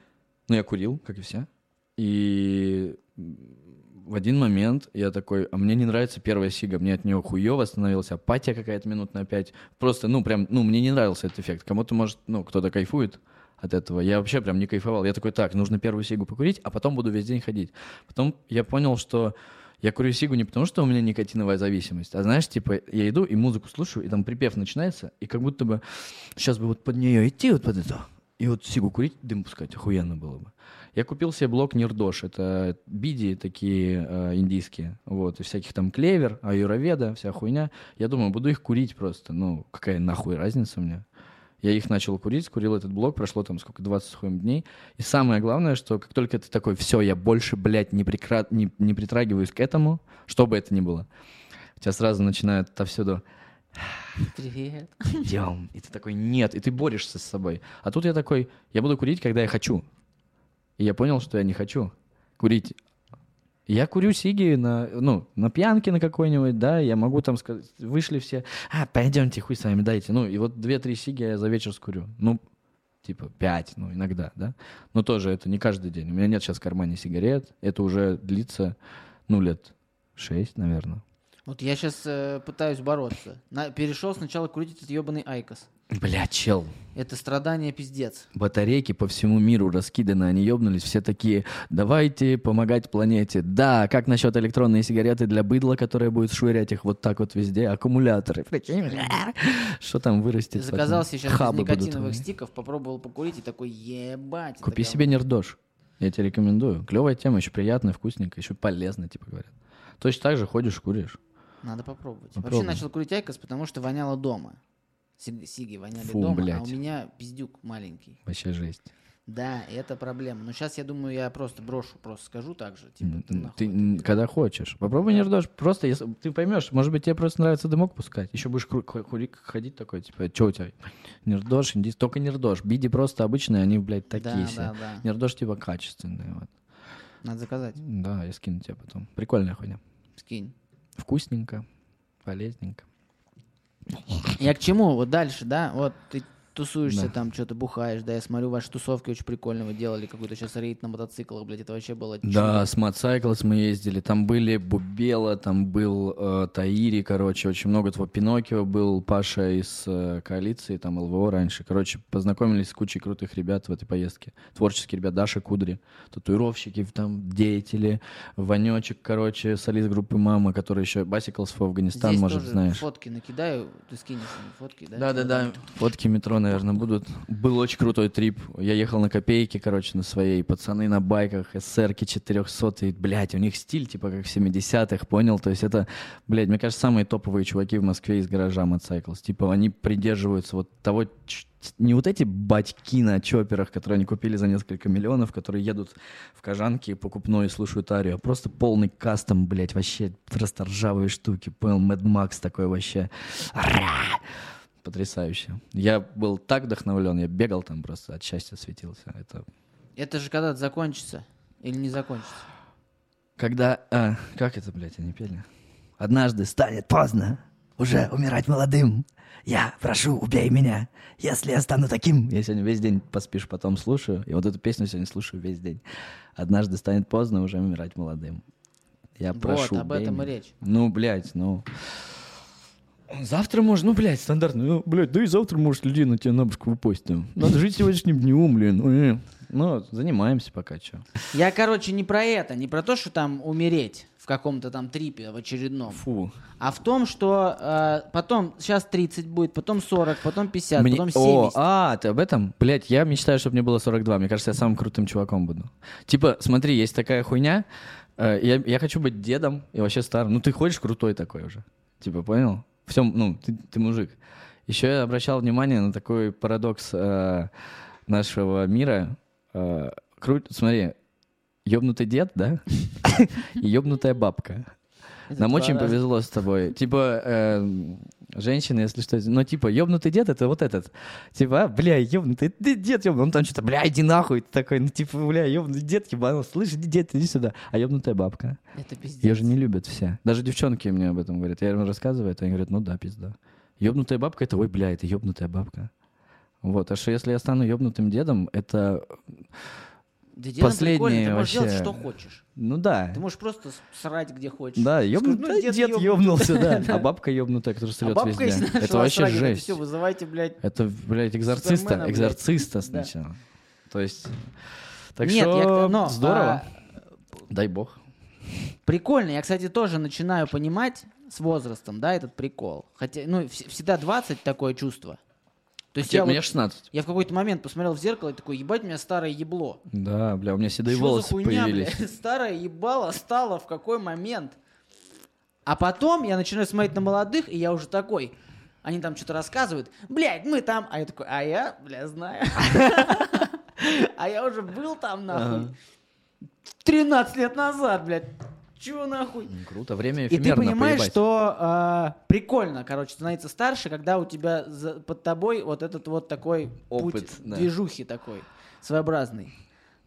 ну, я курил, как и все, и в один момент я такой, а мне не нравится первая сига, мне от нее хуево становилась, апатия какая-то минут на пять. Просто, ну, прям, ну, мне не нравился этот эффект. Кому-то, может, ну, кто-то кайфует от этого. Я вообще прям не кайфовал. Я такой, так, нужно первую сигу покурить, а потом буду весь день ходить. Потом я понял, что я курю сигу не потому, что у меня никотиновая зависимость, а знаешь, типа, я иду и музыку слушаю, и там припев начинается, и как будто бы сейчас бы вот под нее идти, вот под это, и вот сигу курить, дым пускать, охуенно было бы. Я купил себе блок Нирдош, это биди такие э, индийские, вот, и всяких там клевер, аюроведа, вся хуйня. Я думаю, буду их курить просто, ну, какая нахуй разница мне. Я их начал курить, курил этот блок, прошло там сколько, 20 с хуем дней. И самое главное, что как только ты такой, все, я больше, блядь, не, прикра... не, не притрагиваюсь к этому, что бы это ни было, у тебя сразу начинают отовсюду Привет. идем. И ты такой, нет, и ты борешься с собой. А тут я такой, я буду курить, когда я хочу. И я понял, что я не хочу курить. Я курю сиги на, ну, на пьянке на какой-нибудь, да, я могу там сказать, вышли все, а, пойдемте, хуй с вами, дайте. Ну, и вот две-три сиги я за вечер скурю. Ну, типа пять, ну, иногда, да. Но тоже это не каждый день. У меня нет сейчас в кармане сигарет. Это уже длится, ну, лет шесть, наверное. Вот я сейчас пытаюсь бороться. На- перешел сначала курить этот ебаный IQOS. Бля, чел, Это страдание пиздец. батарейки по всему миру раскиданы, они ёбнулись, все такие, давайте помогать планете. Да, как насчет электронные сигареты для быдла, которая будет швырять их вот так вот везде, аккумуляторы, что там вырастет? Заказал себе сейчас Хабы будут никотиновых стиков, попробовал покурить и такой, ебать. Купи говно». себе Nirdosh, я тебе рекомендую. Клевая тема, еще приятная, вкусненькая, еще полезная, типа говорят. Точно так же ходишь, куришь. Надо попробовать. Попробуй. Вообще начал курить IQOS, потому что воняло дома. Сиг- Сиги воняли Фу, дома, а блядь. у меня пиздюк маленький. Вообще жесть. Да, это проблема. Но сейчас я думаю, я просто брошу, просто скажу так же. Типа, ты нахуй Ты это когда хочешь. Попробуй Nirdosh. Просто если ты поймешь, может быть, тебе просто нравится дымок пускать. Еще будешь кру- ху- хури- ходить такой, типа, что у тебя? Нердош, индийский. Только нердош. Биди просто обычные, они, блядь, такие Да, все. да, да. Нердош типа качественные. Вот. Надо заказать. Да, я скину тебе потом. Прикольная хуйня. Скинь. Вкусненько, полезненько. Я к чему? Вот дальше, да? Вот ты тусуешься Да. там, что-то бухаешь, да, я смотрю, ваши тусовки очень прикольно вы делали, какой-то сейчас рейд на мотоциклах, блядь, это вообще было Да, с Мотоциклс мы ездили. Там были Бубела, там был э, Таири, короче, очень много того. Пиноккио был, Паша из э, коалиции, там ЛВО раньше. Короче, познакомились с кучей крутых ребят в этой поездке. Творческие ребят, Даша Кудри, татуировщики, там, деятели, Ванечек, короче, солист группы «Мама», который еще Басиклс в Афганистан, Здесь может, тоже знаешь. фотки накидаю, ты скинешь фотки, да? Да-да-да, *laughs* фотки метро на наверное, будут. Был очень крутой трип. Я ехал на копейки, короче, на своей. Пацаны на байках, СРки 400. И, блядь, у них стиль, типа, как в 70-х, понял? То есть это, блядь, мне кажется, самые топовые чуваки в Москве из гаража Motorcycles. Типа, они придерживаются вот того, не вот эти батьки на чоперах, которые они купили за несколько миллионов, которые едут в кожанке покупной и слушают арию, а просто полный кастом, блядь, вообще просто ржавые штуки, понял? Мэд Макс такой вообще. Ра! Потрясающе. Я был так вдохновлен, я бегал там просто от счастья светился. Это Это же когда-то закончится или не закончится? когда... а, как это, блядь, они пели? Однажды станет поздно уже умирать молодым. Я прошу, убей меня, если я стану таким. Я сегодня весь день поспишь, потом слушаю. И вот эту песню сегодня слушаю весь день. Однажды станет поздно уже умирать молодым. Я Вот, прошу, об убей этом и меня. речь. Ну, блядь, ну... Завтра можно, ну, блядь, стандартно. Ну, блядь, да и завтра, может, людей на тебя на башку выпустим. Надо жить сегодняшним днем, блин. Ну, занимаемся пока, что. Я, короче, не про это, не про то, что там умереть в каком-то там трипе в очередном, Фу. а в том, что э, потом, сейчас 30 будет, потом 40, потом 50, Мне- потом О, 70. а, ты об этом? Блять, я мечтаю, чтобы мне было 42. Мне кажется, я самым крутым чуваком буду. Типа, смотри, есть такая хуйня. э, я, я хочу быть дедом и вообще старым. Ну, ты ходишь крутой такой уже. Типа, понял? Всем, ну, ты, ты мужик. Еще я обращал внимание на такой парадокс э, нашего мира. Э, кру- Смотри, ёбнутый дед, да? *laughs* И ёбнутая бабка. Нам очень повезло с тобой. Типа, женщины, если что, ну, типа, ёбнутый дед, это вот этот. Типа, а, бля, ёбнутый ты дед ёбнутый. Он там что-то, бля, иди нахуй. Ты такой, ну, типа, бля, ёбнутый дед ебанул. Слышь, иди, дед, иди сюда. А ёбнутая бабка. Это пиздец. Ее же не любят все. Даже девчонки мне об этом говорят. Я им рассказываю, это они говорят, ну да, пизда. Ёбнутая бабка, это, ой, бля, это ёбнутая бабка. Вот, а что если я стану ёбнутым дедом, это, Да дедом последние ты можешь делать, вообще- что хочешь. ну да. Ты можешь просто срать, где хочешь. Да, Скажешь, ёбнутый ну, дед, ёбнутый. ёбнулся, да. Да. *laughs* А бабка ёбнутая, которая А срет бабка, если везде. Это вообще срать, это жесть. все, вызывайте, блядь. Это, блядь, экзорциста, Супермена, блядь. экзорциста Да. сначала. То есть, так Нет, что но, здорово. а, Дай бог. Прикольно. Я, кстати, тоже начинаю понимать с возрастом, да, этот прикол. Хотя, ну, вс- всегда 20 такое чувство. То есть я, Мне вот- 16. я в какой-то момент посмотрел в зеркало и такой, ебать, у меня старое ебло. Да, бля, у меня седые за волосы хуйня, появились. бля? *laughs* Старое ебало стало в какой момент? А потом я начинаю смотреть на молодых, и я уже такой. Они там что-то рассказывают. Блядь, мы там. А я такой, а я, бля, знаю. *laughs* А я уже был там, нахуй. 13 лет назад, блядь. Чего нахуй? Ну, Круто, время И ты эфемерно, понимаешь, поебать. что а, прикольно, короче, становиться старше, когда у тебя за- под тобой вот этот вот такой Опыт, путь да. движухи такой, своеобразный.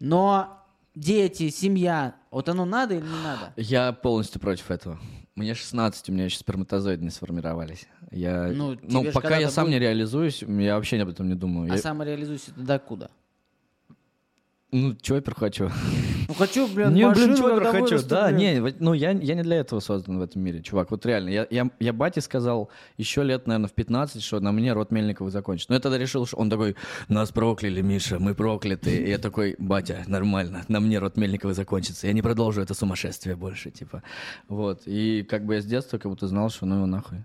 Но дети, семья, вот оно надо или не надо? Я полностью против этого. Мне 16, у меня еще сперматозоиды не сформировались. Я, Ну, ну, пока я сам не будет- реализуюсь, я вообще об этом не думаю. А Я- самореализуйся ты докуда? Ну, чопер хочу. Ну хочу, блин, Не, машину, блин, когда хочу. вырасту, Да, блин. не, ну я, я не для этого создан в этом мире, чувак. Вот реально. Я, я, я бате сказал еще лет, наверное, в 15, что на мне род Мельникова закончит. Но я тогда решил, что он такой, нас прокляли, Миша, мы прокляты. И я такой, батя, нормально, на мне род Мельникова закончится. Я не продолжу это сумасшествие больше, типа. Вот. И как бы я с детства как будто знал, что ну его нахуй.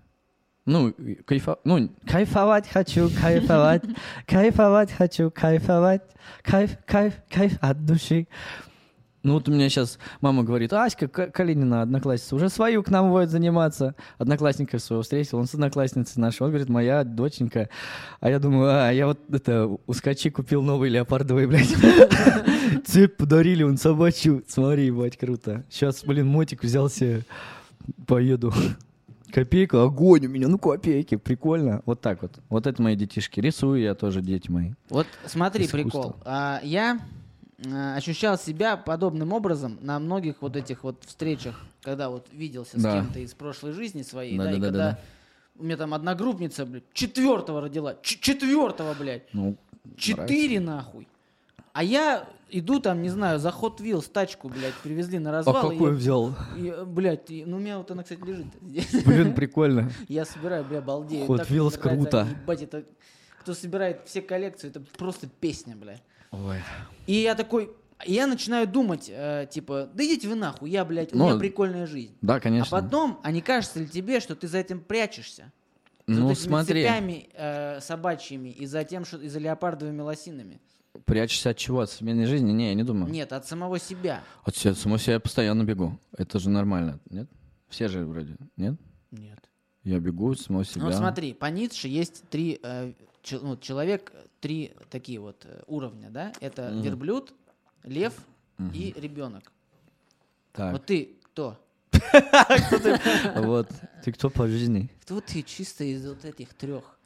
Ну, кайфа... ну, кайфовать хочу, кайфовать, *laughs* кайфовать хочу, кайфовать, кайф, кайф, кайф от души. Ну вот у меня сейчас мама говорит, Аська Калинина, одноклассница, уже свою к нам водит заниматься. Одноклассника своего встретил, он с одноклассницей нашей. Он говорит, моя доченька. А я думаю, а я вот это, у скачи купил новый леопардовый, блядь. *laughs* Цепь подарили, он собачью. Смотри, ебать, круто. Сейчас, блин, мотик взялся, поеду. Копейка, огонь у меня, ну копейки, прикольно. Вот так вот. Вот это мои детишки. Рисую я тоже, дети мои. Вот смотри, Искусство. прикол. А, я а, ощущал себя подобным образом на многих вот этих вот встречах, когда вот виделся с Да. кем-то из прошлой жизни своей, да, и Да-да-да-да-да. когда у меня там одногруппница, блядь, четвертого родила, четвертого, блядь, Ну, четыре нахуй. А я иду там, не знаю, за Hot Wheels тачку, блядь, привезли на развал. а и какой я- взял? и, э, блядь, и- ну у меня вот она, кстати, лежит здесь. Блин, *laughs* прикольно. Я собираю, бля, балдею. Hot Wheels круто. Ебать, это... Кто собирает все коллекции, это просто песня, бля. Ой. И я такой... Я начинаю думать, э, типа, да идите вы нахуй, я, блядь, у Ну, меня прикольная жизнь. Да, конечно. А потом, а не кажется ли тебе, что ты за этим прячешься? Ну, вот этими смотри. цепями э, собачьими и за тем, что и за леопардовыми лосинами. Прячешься от чего? От современной жизни? Не, я не думаю. Нет, от самого себя. От себя, самого себя я постоянно бегу. Это же нормально, нет? Все же вроде, нет? Нет. Я бегу от самого себя. Ну смотри, по Ницше есть три, э, чел- ну, человек, три такие вот э, уровня, да? Это Мгм. верблюд, лев Мгм. и ребенок. Так, Вот ты кто? вот. Ты кто по жизни? Кто ты чисто из вот этих трех?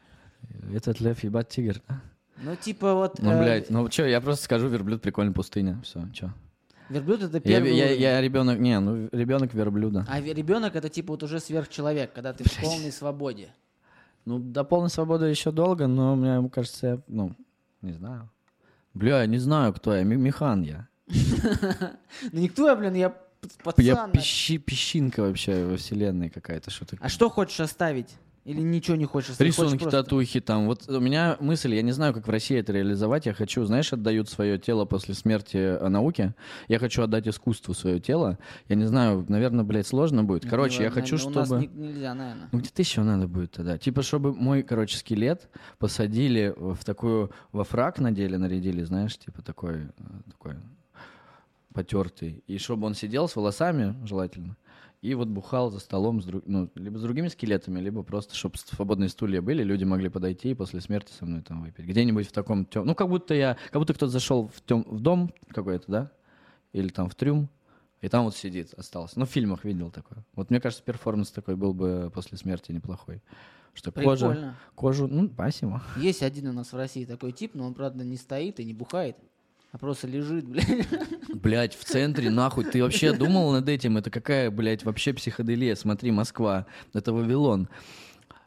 Этот лев, ебать, тигр. Ну, типа вот... Ну, э, блядь, ну что, я просто скажу, верблюд прикольная пустыня. Все, что? Верблюд это Я, первый я, уровень. я ребенок, не, ну ребенок верблюда. А ребенок это типа вот уже сверхчеловек, когда ты в полной свободе. Ну, до полной свободы еще долго, но мне кажется, я, ну, не знаю. Бля, я не знаю, кто я, механ я. *laughs* Ну никто я, блин, я Я пацан. пищи, песчинка вообще во вселенной какая-то, что-то. А что хочешь оставить? Или ничего не хочешь? Хочешь Рисунки, просто- татухи там. Вот у меня мысль, я не знаю, как в России это реализовать. Я хочу, знаешь, отдают свое тело после смерти э, науке. Я хочу отдать искусству свое тело. Я не знаю, наверное, блядь, сложно будет. Ну, Короче, я наверное, хочу, у нас чтобы... ни- нельзя, наверное. Ну, где-то еще надо будет тогда. Типа, чтобы мой, короче, скелет посадили в такую, во фрак надели, нарядили, знаешь, типа такой, э, такой потертый. И чтобы он сидел с волосами, желательно, и вот бухал за столом с друг, ну, либо с другими скелетами, либо просто, чтобы свободные стулья были, люди могли подойти и после смерти со мной там выпить. Где-нибудь в таком тем... Ну, как будто я... Как будто кто-то зашел в, тем... в дом какой-то, да? Или там в трюм, и там вот сидит, остался. Ну, в фильмах видел такое. Вот мне кажется, перформанс такой был бы после смерти неплохой. Что Прикольно. кожу, ну, спасибо. Есть один у нас в России такой тип, но он, правда, не стоит и не бухает, а просто лежит, блядь. *laughs* Блять, в центре, нахуй, ты вообще думал над этим? Это какая, блядь, вообще психоделия? Смотри, Москва, это Вавилон.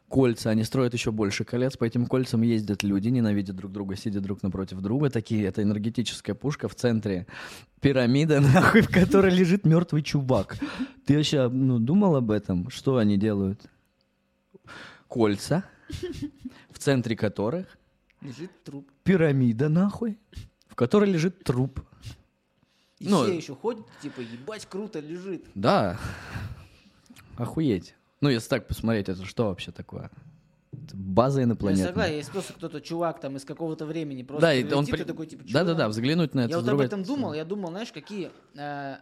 Кольца, они строят еще больше колец, по этим кольцам ездят люди, ненавидят друг друга, сидят друг напротив друга, такие, это энергетическая пушка в центре, пирамида, *laughs* нахуй, в которой лежит мертвый чувак. Ты вообще, ну, думал об этом? Что они делают? Кольца, в центре которых Лежит труп. пирамида, нахуй, которой лежит труп. И Ну, все еще ходят, типа, ебать, круто лежит. Да. *laughs* Охуеть. Ну, если так посмотреть, это что вообще такое? Это база Ну, я инопланетная. согласен, если просто кто-то чувак там из какого-то времени просто Да, и он прилетит, при- такой, типа, Да-да-да, взглянуть на это Я вот об этом думал, я думал, знаешь, какие... э,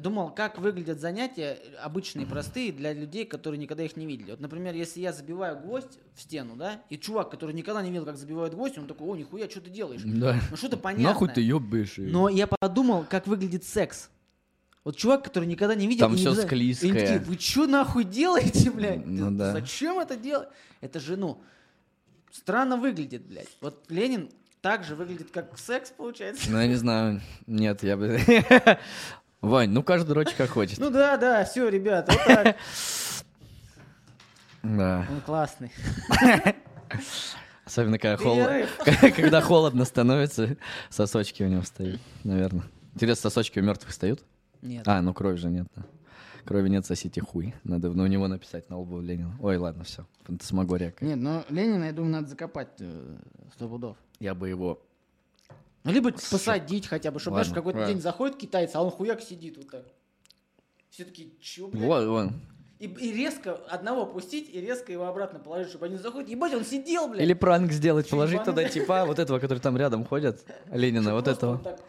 думал, как выглядят занятия обычные, простые для людей, которые никогда их не видели. Вот, например, если я забиваю гвоздь в стену, да, и чувак, который никогда не видел, как забивают гвоздь, он такой, о, нихуя, что ты делаешь? Да. Ну что-то понятное. Нахуй ты ёбаешь? Но я подумал, как выглядит секс. Вот чувак, который никогда не видел... Там всё знает- склизкое. и такие, вы что нахуй делаете, блядь? Ну Ты да. Зачем это делать? Это же, ну, странно выглядит, блядь. Вот Ленин так же выглядит, как секс, получается. Ну, я не знаю. Нет, я бы... *laughs* Вань, ну каждый дрочь как хочет. Ну да, да, все, ребят, вот так. Да. Он классный. Особенно когда холодно. Перерыв. *laughs* Когда холодно становится, сосочки у него встают, наверное. Интересно, сосочки у мертвых встают? Нет. А, ну крови же нет. да. Крови нет, сосите хуй. Надо на него написать на лбу Ленина. Ой, ладно, все. Фантасмагория. Нет, но Ленина, я думаю, надо закопать э, сто пудов. Я бы его... Ну, либо посадить хотя бы, чтобы, знаешь, в какой-то день заходит китаец, а он хуяк сидит вот так. Все таки чё, блядь? Вот, вон. И, и резко одного пустить, и резко его обратно положить, чтобы они заходят. Ебать, он сидел, блядь. Или пранк сделать, положить Ебаный. туда типа, вот этого, который там рядом ходит, Ленина, вот этого. он так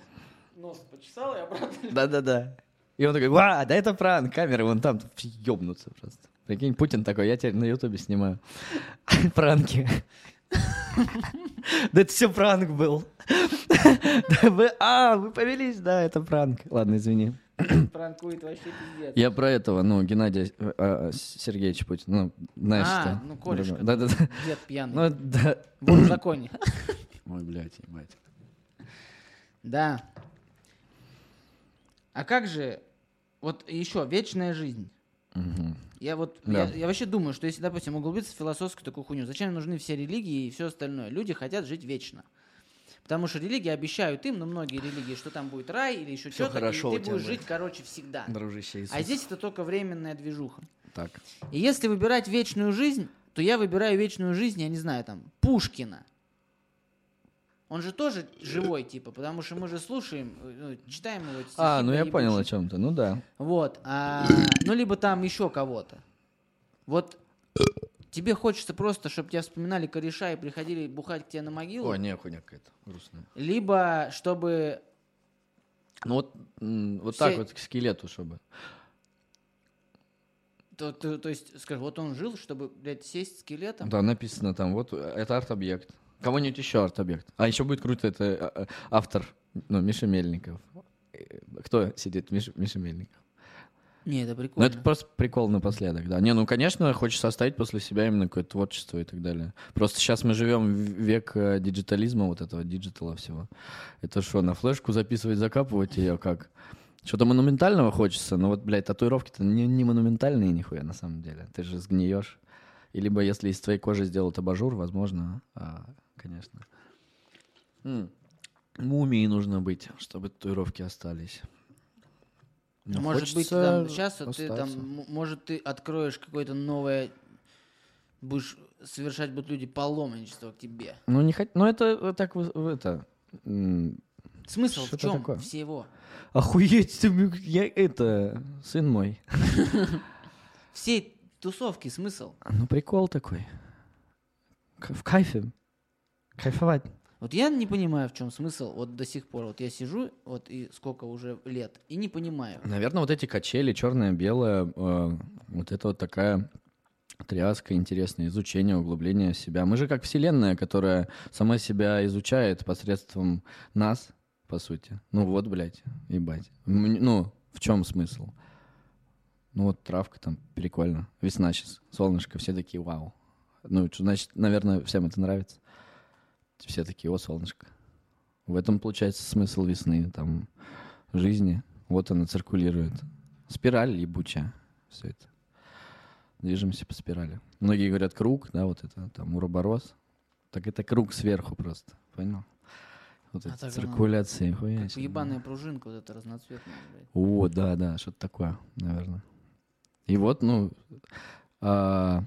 нос почесал и обратно. Да-да-да. И он такой, ва, да это пранк, камеры вон там ёбнутся просто. Прикинь, Путин такой, я теперь на Ютубе снимаю. *laughs* Пранки. Да это все пранк был. Да а, вы повелись, да, это пранк. Ладно, извини. Пранкует вообще пиздец. Я про этого, ну, Геннадия э, э, Сергеевича Путина, ну, знаешь, А, что? ну, корешка. Да-да-да. Дед пьяный. Ну, да. В законе. Ой, блядь, ебать. Да. А как же, вот еще, вечная жизнь. Я вот, Да. я, я вообще думаю, что если, допустим, углубиться в философскую такую хуйню, зачем нужны все религии и все остальное? Люди хотят жить вечно. Потому что религии обещают им, но многие религии, что там будет рай или еще что-то, хорошо и ты будешь будет. жить, короче, всегда. Дружище Иисус. А здесь это только временная движуха. Так. И если выбирать вечную жизнь, то я выбираю вечную жизнь, я не знаю, там, Пушкина. Он же тоже живой, типа, потому что мы же слушаем, ну, читаем его стихи А, ну я понял о поебучие. чем то Ну да. Вот. а, ну, либо там еще кого-то. Вот тебе хочется просто, чтобы тебя вспоминали кореша и приходили бухать к тебе на могилу, Ой, не, хуйня какая-то грустная. либо чтобы Ну вот, вот Все- так вот к скелету, чтобы. То, то, то есть, скажи, вот он жил, чтобы, блядь, сесть скелетом? Да, написано там, вот, э, это арт-объект. Кого-нибудь еще арт-объект. А еще будет круто, это э, э, автор, ну, Миша Мельников. Э, Кто сидит? Миша, Миша Мельников. Не, это Ну, прикольно. это просто прикол напоследок, да. Не, ну, конечно, хочется оставить после себя именно какое-то творчество и так далее. Просто сейчас мы живем в век диджитализма, вот этого digital а всего. Это что, на флешку записывать, закапывать ее как? Что-то монументального хочется, но вот, блядь, татуировки-то не, не монументальные нихуя на самом деле. Ты же сгниешь. И либо если из твоей кожи сделают абажур, возможно, а, конечно. М. Мумией нужно быть, чтобы татуировки остались. Ну, может быть, там, сейчас ты там, м- может, ты откроешь какое-то новое, будешь совершать будут люди паломничество к тебе. Ну, не хот... ну это так в- это. м, Смысл в Что-то чем такое. всего? Охуеть, ты, я это сын мой. *laughs* Всей тусовки смысл. Ну прикол такой. К- В кайфе. Кайфовать. Вот я не понимаю, в чем смысл. Вот до сих пор. Вот я сижу, вот и сколько уже лет, и не понимаю. Наверное, вот эти качели, черное, белое, э, вот это вот такая тряска интересная, изучение, углубление себя. Мы же как вселенная, которая сама себя изучает посредством нас, по сути. Ну вот, блядь, ебать. М, Ну, в чем смысл? Ну вот травка там, прикольно. Весна сейчас, солнышко, все такие, вау. Ну, значит, наверное, всем это нравится. Все такие, о, солнышко. В этом, получается, смысл весны, там, жизни. Вот она циркулирует. Спираль ебучая. Все это. Движемся по спирали. Многие говорят круг, да, вот это там уроборос. Так это круг сверху просто. Понял? Вот А эти так оно циркуляции. Как ебаная пружинка вот эта разноцветная. блядь. О, да, да, что-то такое, наверное. И вот, ну, а,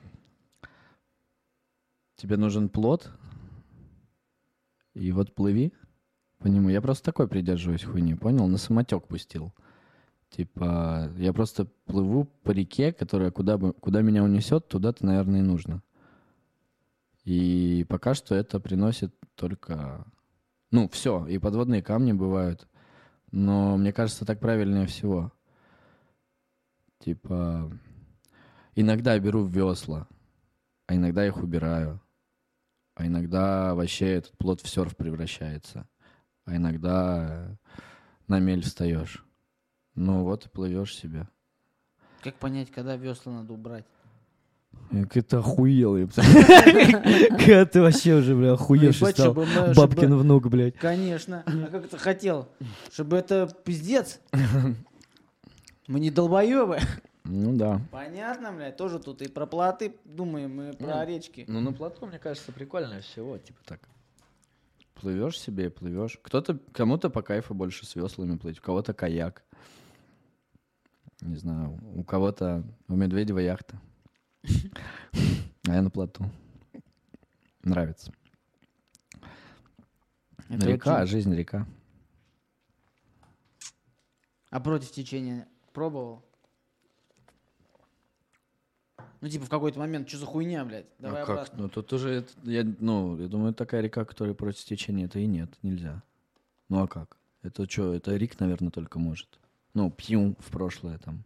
тебе нужен плод, и вот плыви по нему. Я просто такой придерживаюсь хуйни, понял? На самотек пустил. Типа, я просто плыву по реке, которая куда, бы, куда меня унесет, туда-то, наверное, и нужно. И пока что это приносит только... Ну, все, и подводные камни бывают. Но мне кажется, так правильнее всего. Типа, иногда беру весла, а иногда их убираю. А иногда вообще этот плод в серф превращается. А иногда э, на мель встаешь. Ну вот и плывешь себе. Как понять, когда весла надо убрать? Как ты охуел, ебать. *laughs* Когда ты вообще уже, бля, охуевший стал. Бабкин внук, блядь. Конечно. А как ты хотел? Чтобы это пиздец. Мы не долбоебы. Ну да. Понятно, блядь. Тоже тут и про плоты думаем, и про Ну. речки. Ну, на плоту, мне кажется, прикольно всего, типа так. Плывешь себе, плывешь. Кто-то, кому-то по кайфу больше с веслами плыть, у кого-то каяк. Не знаю, у кого-то у Медведева яхта. А я на плоту. Нравится. Это река, очень- жизнь река. А против течения пробовал? Ну, типа, в какой-то момент, что за хуйня, блядь? Давай а как? обратно. Ну, тут уже, это- я, ну, я думаю, такая река, которая против течения, это и нет, нельзя. Ну, а как? Это что, это Рик, наверное, только может. Ну, пью в прошлое там.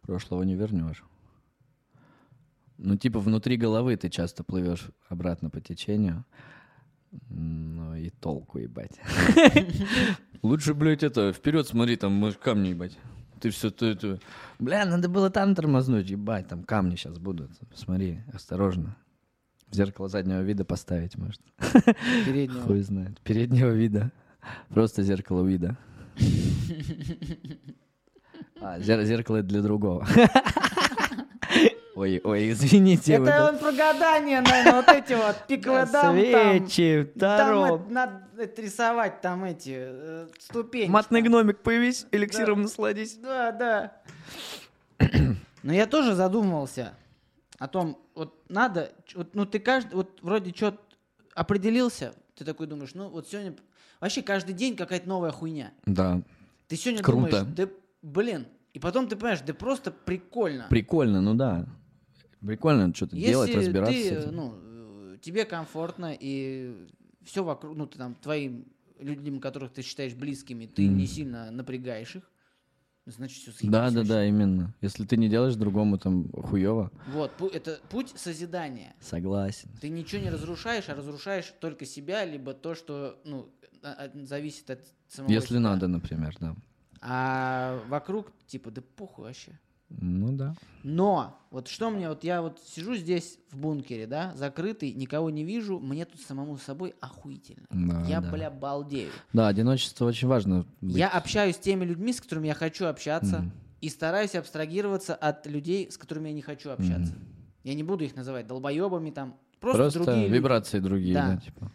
Прошлого не вернешь. Ну, типа, внутри головы ты часто плывешь обратно по течению. Ну, и толку, ебать. *laughs* Лучше, блядь, это, вперед смотри, там, камни, ебать. Ты все, ты, ты... Бля, надо было там тормознуть, ебать, там камни сейчас будут. Смотри, осторожно. В зеркало заднего вида поставить, может. Переднего. Хуй знает. Переднего вида. Просто зеркало вида. *laughs* А, зер- зеркало это для другого. *laughs* Ой, ой, извините. Это он про гадание, наверное, вот эти вот пиковые дам там. Свечи, Таро. надо рисовать там эти э, ступени. Матный гномик, появись, эликсиром насладись. Да, да. Но я тоже задумывался о том, вот надо, вот, ну ты каждый, вот вроде что определился, ты такой думаешь, ну вот сегодня, вообще каждый день какая-то новая хуйня. Да, Ты сегодня Круто. думаешь, да блин, и потом ты понимаешь, да просто прикольно. прикольно, ну да. Прикольно что-то делать, Если разбираться ты, с этим. ну, э, тебе комфортно и все вокруг, ну, ты там твоим людям, которых ты считаешь близкими, ты Мгм. не сильно напрягаешь их, значит, все Да, да, да, именно. Если ты не делаешь другому там хуево. Вот, это путь созидания. Согласен. Ты ничего не разрушаешь, а разрушаешь только себя, либо то, что, ну, а- а- зависит от самого Если себя. надо, например, да. А вокруг, типа, да похуй вообще. Ну да. Но, вот что мне, вот я вот сижу здесь в бункере, да, закрытый, никого не вижу, мне тут самому собой охуительно. Да, я, да. бля, балдею. Да, одиночество очень важно. быть. Я общаюсь с теми людьми, с которыми я хочу общаться, Мгм. и стараюсь абстрагироваться от людей, с которыми я не хочу общаться. Мгм. Я не буду их называть долбоебами там. Просто, Просто, другие люди. вибрации другие, Да. да, типа.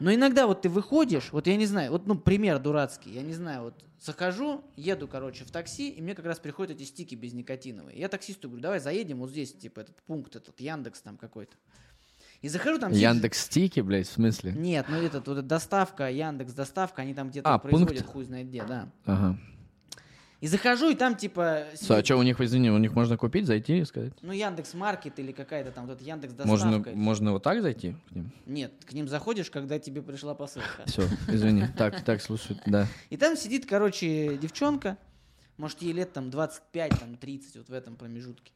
Но иногда вот ты выходишь, вот я не знаю, вот ну пример дурацкий, я не знаю, вот захожу, еду, короче, в такси, и мне как раз приходят эти стики безникотиновые. Я таксисту говорю, давай заедем вот здесь, типа этот пункт, этот Яндекс там какой-то. И захожу там... Яндекс стики, блядь, в смысле? Нет, ну этот вот доставка, Яндекс доставка, они там где-то А, производят, пункт? хуй знает где, да. Ага. И захожу, и там типа... Всё, а что у них, извини, у них можно купить, зайти и сказать? Ну, Яндекс Маркет или какая-то там вот Яндекс Можно, доставка. можно вот так зайти к ним? Нет, к ним заходишь, когда тебе пришла посылка. Все, извини. *laughs* Так, так, слушай, да. И там сидит, короче, девчонка, может, ей лет там 25, там 30, вот в этом промежутке.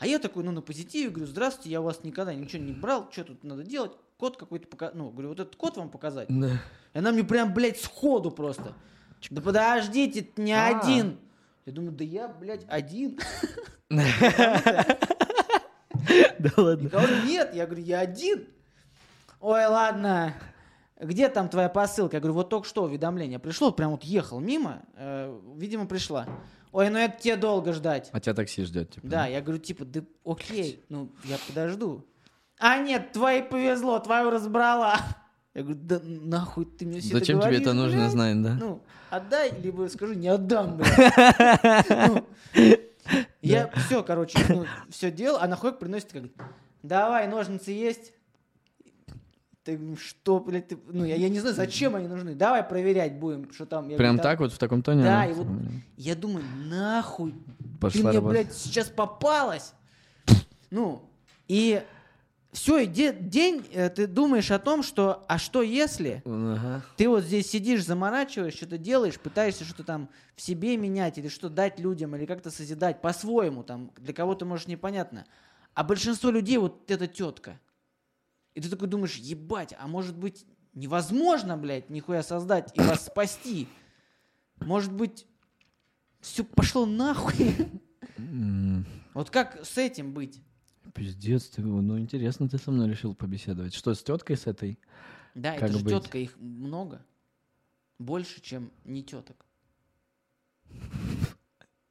А я такой, ну, на позитиве, говорю, здравствуйте, я у вас никогда ничего не брал, что тут надо делать? Код какой-то пока... Ну, говорю, вот этот код вам показать? Да. И она мне прям, блядь, сходу просто. Да подождите, не А. один. Я думаю, да я, блядь, один. Да ладно. Говорю, нет, я говорю, я один. Ой, ладно. Где там твоя посылка? Я говорю, вот только что уведомление пришло, прям вот ехал мимо, э, видимо, пришла. Ой, ну это тебе долго ждать. А тебя такси ждет, типа. Да, я говорю, типа, да окей, ну я подожду. А нет, твоей повезло, твою разбрала. Я говорю, да нахуй ты мне все Зачем тебе это нужно знать, да? Ну, отдай, либо скажу, не отдам, блядь. *laughs* Ну, Я все, короче, ну, все делал, а нахуй приносит, как, давай, ножницы есть? Ты что, блядь, ты, ну, я, я не знаю, зачем они нужны. Давай проверять будем, что там. Я Прям так вот в таком тоне? Да, и вот я думаю, нахуй, ты мне, блядь, сейчас попалась. Ну, и все, и де- день э, ты думаешь о том, что, а что если Ага. ты вот здесь сидишь, заморачиваешь, что-то делаешь, пытаешься что-то там в себе менять или что дать людям, или как-то созидать по-своему, там, для кого-то, может, непонятно. А большинство людей вот эта тетка. И ты такой думаешь, ебать, а может быть невозможно, блядь, нихуя создать и вас спасти? Может быть, все пошло нахуй? Вот как с этим быть? Пиздец, ты, ну интересно, ты со мной решил побеседовать. Что, с теткой с этой? Да, Как это же быть? тетка, их много. Больше, чем не теток.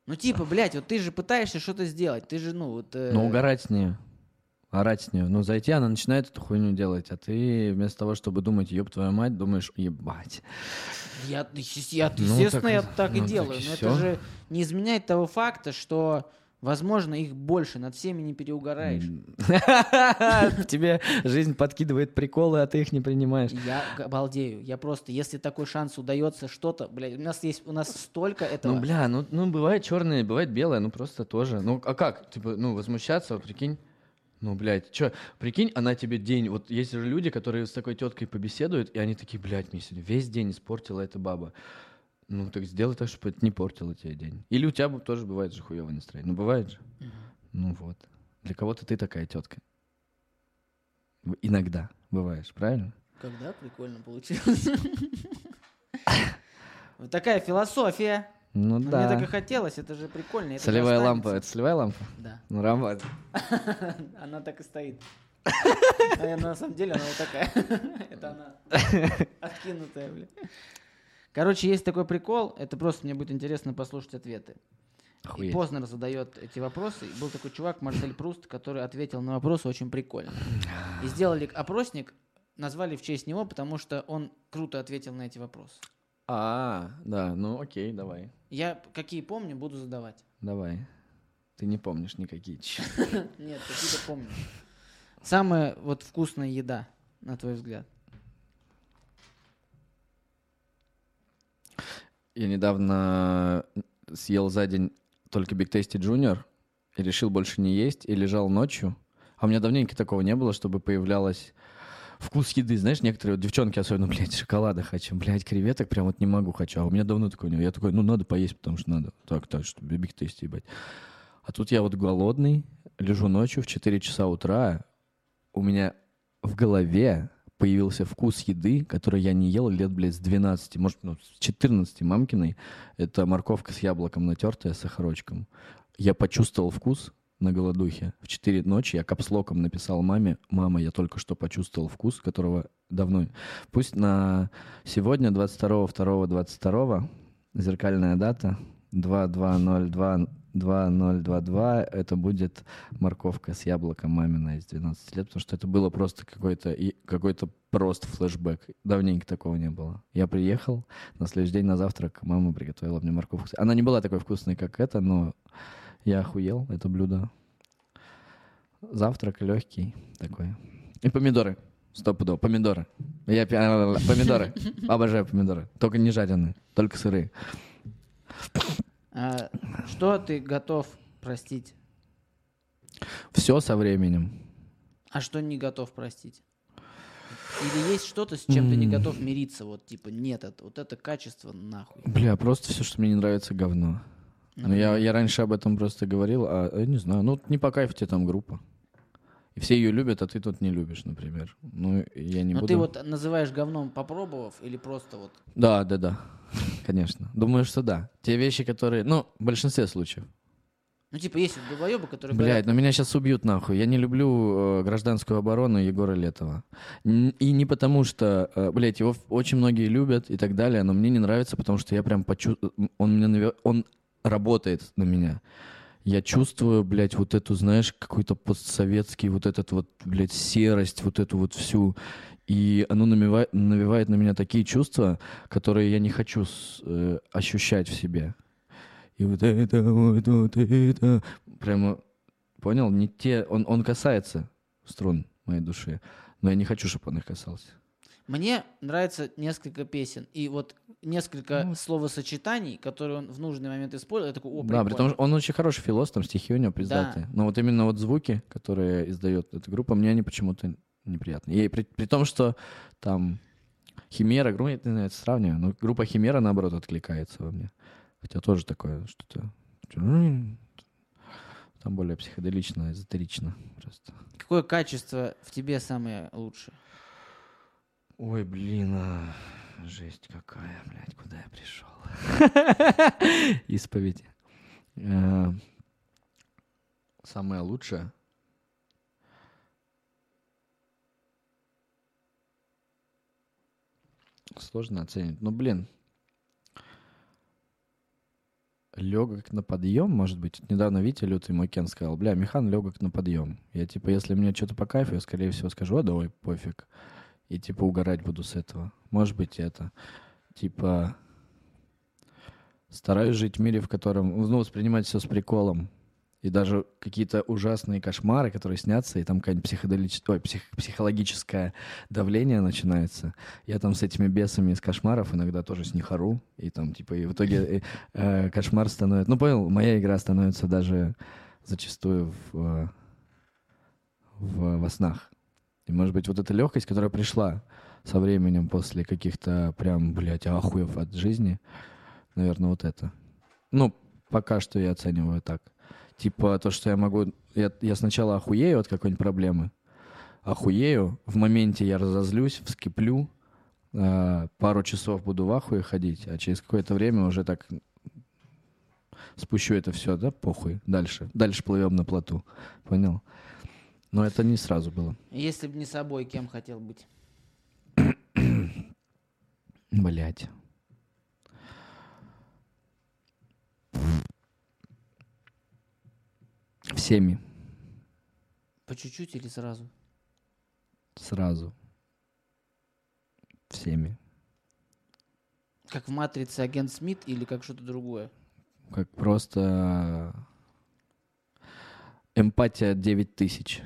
Ну, типа, блядь, вот ты же пытаешься что-то сделать. Ты же, ну, вот... э, Ну, угорать с нее. Орать с нее. Ну, зайти, она начинает эту хуйню делать, а ты вместо того, чтобы думать, еб твою мать, думаешь, ебать. Я, я- Ну, естественно, так- я так и ну, так делаю. и Но всё. это же не изменяет того факта, что, возможно, их больше, над всеми не переугораешь. *laughs* Тебе жизнь подкидывает приколы, а ты их не принимаешь. Я обалдею. Я просто, если такой шанс удается что-то, блядь, у нас есть, у нас столько этого. Ну, бля, ну, ну бывает черное, бывает белое, ну просто тоже. Ну, а как? Типа, ну, возмущаться, прикинь. Ну, блядь, чё, прикинь, она тебе день... Вот есть же люди, которые с такой теткой побеседуют, и они такие, блядь, мне сегодня весь день испортила эта баба. Ну, так сделай так, чтобы это не портило тебе день. Или у тебя тоже бывает же хуевое настроение. Ну, бывает же. Ну, вот. Для кого-то ты такая тетка. Иногда бываешь, правильно? Когда прикольно получилось. *laughs* Вот такая философия. Ну, да. Мне так и хотелось, это же прикольно. это Солевая лампа. Это солевая лампа? Да, Ну, рамба. *laughs* она так и стоит. *laughs* А я, на самом деле она вот такая. Это она откинутая, бля. Короче, есть такой прикол, это просто мне будет интересно послушать ответы. И Охуеть. Познер задает эти вопросы. И был такой чувак, Марсель Пруст, который ответил на вопросы очень прикольно. И сделали опросник, назвали в честь него, потому что он круто ответил на эти вопросы. А, да, ну окей, давай. Я какие помню, буду задавать. Давай. Ты не помнишь никакие. *laughs* Нет, какие-то помню. Самая вот вкусная еда, на твой взгляд. Я недавно съел за день только Big Tasty Junior, и решил больше не есть, и лежал ночью. А у меня давненько такого не было, чтобы появлялась вкус еды. Знаешь, некоторые вот девчонки особенно, *laughs* блядь, шоколада хочу, блядь, креветок прям вот не могу хочу. А у меня давно такого не было. Я такой, ну надо поесть, потому что надо. Так, так, что биг тесте, ебать. А тут я вот голодный, лежу ночью в 4 часа утра, у меня в голове появился вкус еды, который я не ел лет, блядь, с 12, может, ну, с 14 мамкиной. Это морковка с яблоком натертая, с сахарочком. Я почувствовал вкус на голодухе. В 4 ночи я капслоком написал маме, мама, я только что почувствовал вкус, которого давно... Пусть на сегодня, 22.02.22, зеркальная дата, 2202 2022 это будет морковка с яблоком мамина из 12 лет, потому что это было просто какой-то какой-то просто флешбэк. Давненько такого не было. Я приехал, на следующий день на завтрак мама приготовила мне морковку. Она не была такой вкусной, как это, но я охуел это блюдо. Завтрак легкий такой. И помидоры. Стопудово. Помидоры. Я а, помидоры. *laughs* Обожаю помидоры. Только не жареные, только сырые. А, что ты готов простить? Все со временем. А что не готов простить? Или есть что-то, с чем ты не готов мириться? Вот типа, нет, это, вот это качество нахуй. Бля, просто все, что мне не нравится, говно. Ну, я, я раньше об этом просто говорил, а я не знаю, ну, не по кайфу тебе там группа. И все ее любят, а ты тут не любишь, например. Ну, я не Но буду... ты вот называешь говном попробовав или просто вот... Да, да, да, конечно. Думаю, что да. Те вещи, которые... Ну, в большинстве случаев. Ну типа есть вот долбоебы, которые Блядь, говорят, ну меня сейчас убьют нахуй. Я не люблю э, гражданскую оборону Егора Летова. Н- И не потому что, э, блядь, его очень многие любят и так далее, но мне не нравится, потому что я прям почувствую... Он, мне наве- он работает на меня. Я чувствую, блядь, вот эту, знаешь, какой-то постсоветский, вот этот вот, блядь, серость, вот эту вот всю. И оно навевает, навевает на меня такие чувства, которые я не хочу с- э, ощущать в себе. И вот это, вот, вот это. Прямо, понял? Не те, он, он касается струн моей души, но я не хочу, чтобы он их касался. Мне нравится несколько песен. И вот несколько Ну. словосочетаний, которые он в нужный момент использует. Я такой, о, Да, при том, что он очень хороший филос, там стихи у него пиздатые. Но вот именно вот звуки, которые издает эта группа, мне они почему-то неприятны. И при, при том, что там Химера, группа, я не знаю, это сравниваю, но группа Химера, наоборот, откликается во мне. Хотя тоже такое что-то... Там более психоделично, эзотерично просто. Какое качество в тебе самое лучшее? Ой, блин, а, жесть какая, блядь, куда я пришел? *laughs* Исповедь. Э, Самое лучшее. Сложно оценить. Ну, блин. Легок на подъем, может быть. Недавно Витя Лютый мой сказал, бля, Михан легок на подъем. Я, типа, если мне что-то по кайфу, я, скорее всего, скажу, а давай, пофиг. И, типа, угорать буду с этого. Может быть, это. Типа, стараюсь жить в мире, в котором, ну, воспринимать все с приколом. И даже какие-то ужасные кошмары, которые снятся, и там какое-нибудь психоделическое, ой, псих- психологическое давление начинается. Я там с этими бесами из кошмаров иногда тоже с них ору. И там, типа, и в итоге э, э, кошмар становится... Ну, понял, моя игра становится даже зачастую в, э, в, во снах. И, может быть, вот эта легкость, которая пришла со временем после каких-то прям, блядь, ахуев от жизни, наверное, вот это. Ну, пока что я оцениваю так. Типа то, что я могу... Я, я сначала охуею от какой-нибудь проблемы, охуею, в моменте я разозлюсь, вскиплю, э, пару часов буду в ахуе ходить, а через какое-то время уже так спущу это все, да, похуй, дальше. Дальше плывем на плоту, понял? Но это не сразу было. Если бы не собой, кем хотел быть? Блять. Всеми. По чуть-чуть или сразу? Сразу. Всеми. Как в «Матрице» агент Смит или как что-то другое? Как просто эмпатия 9000.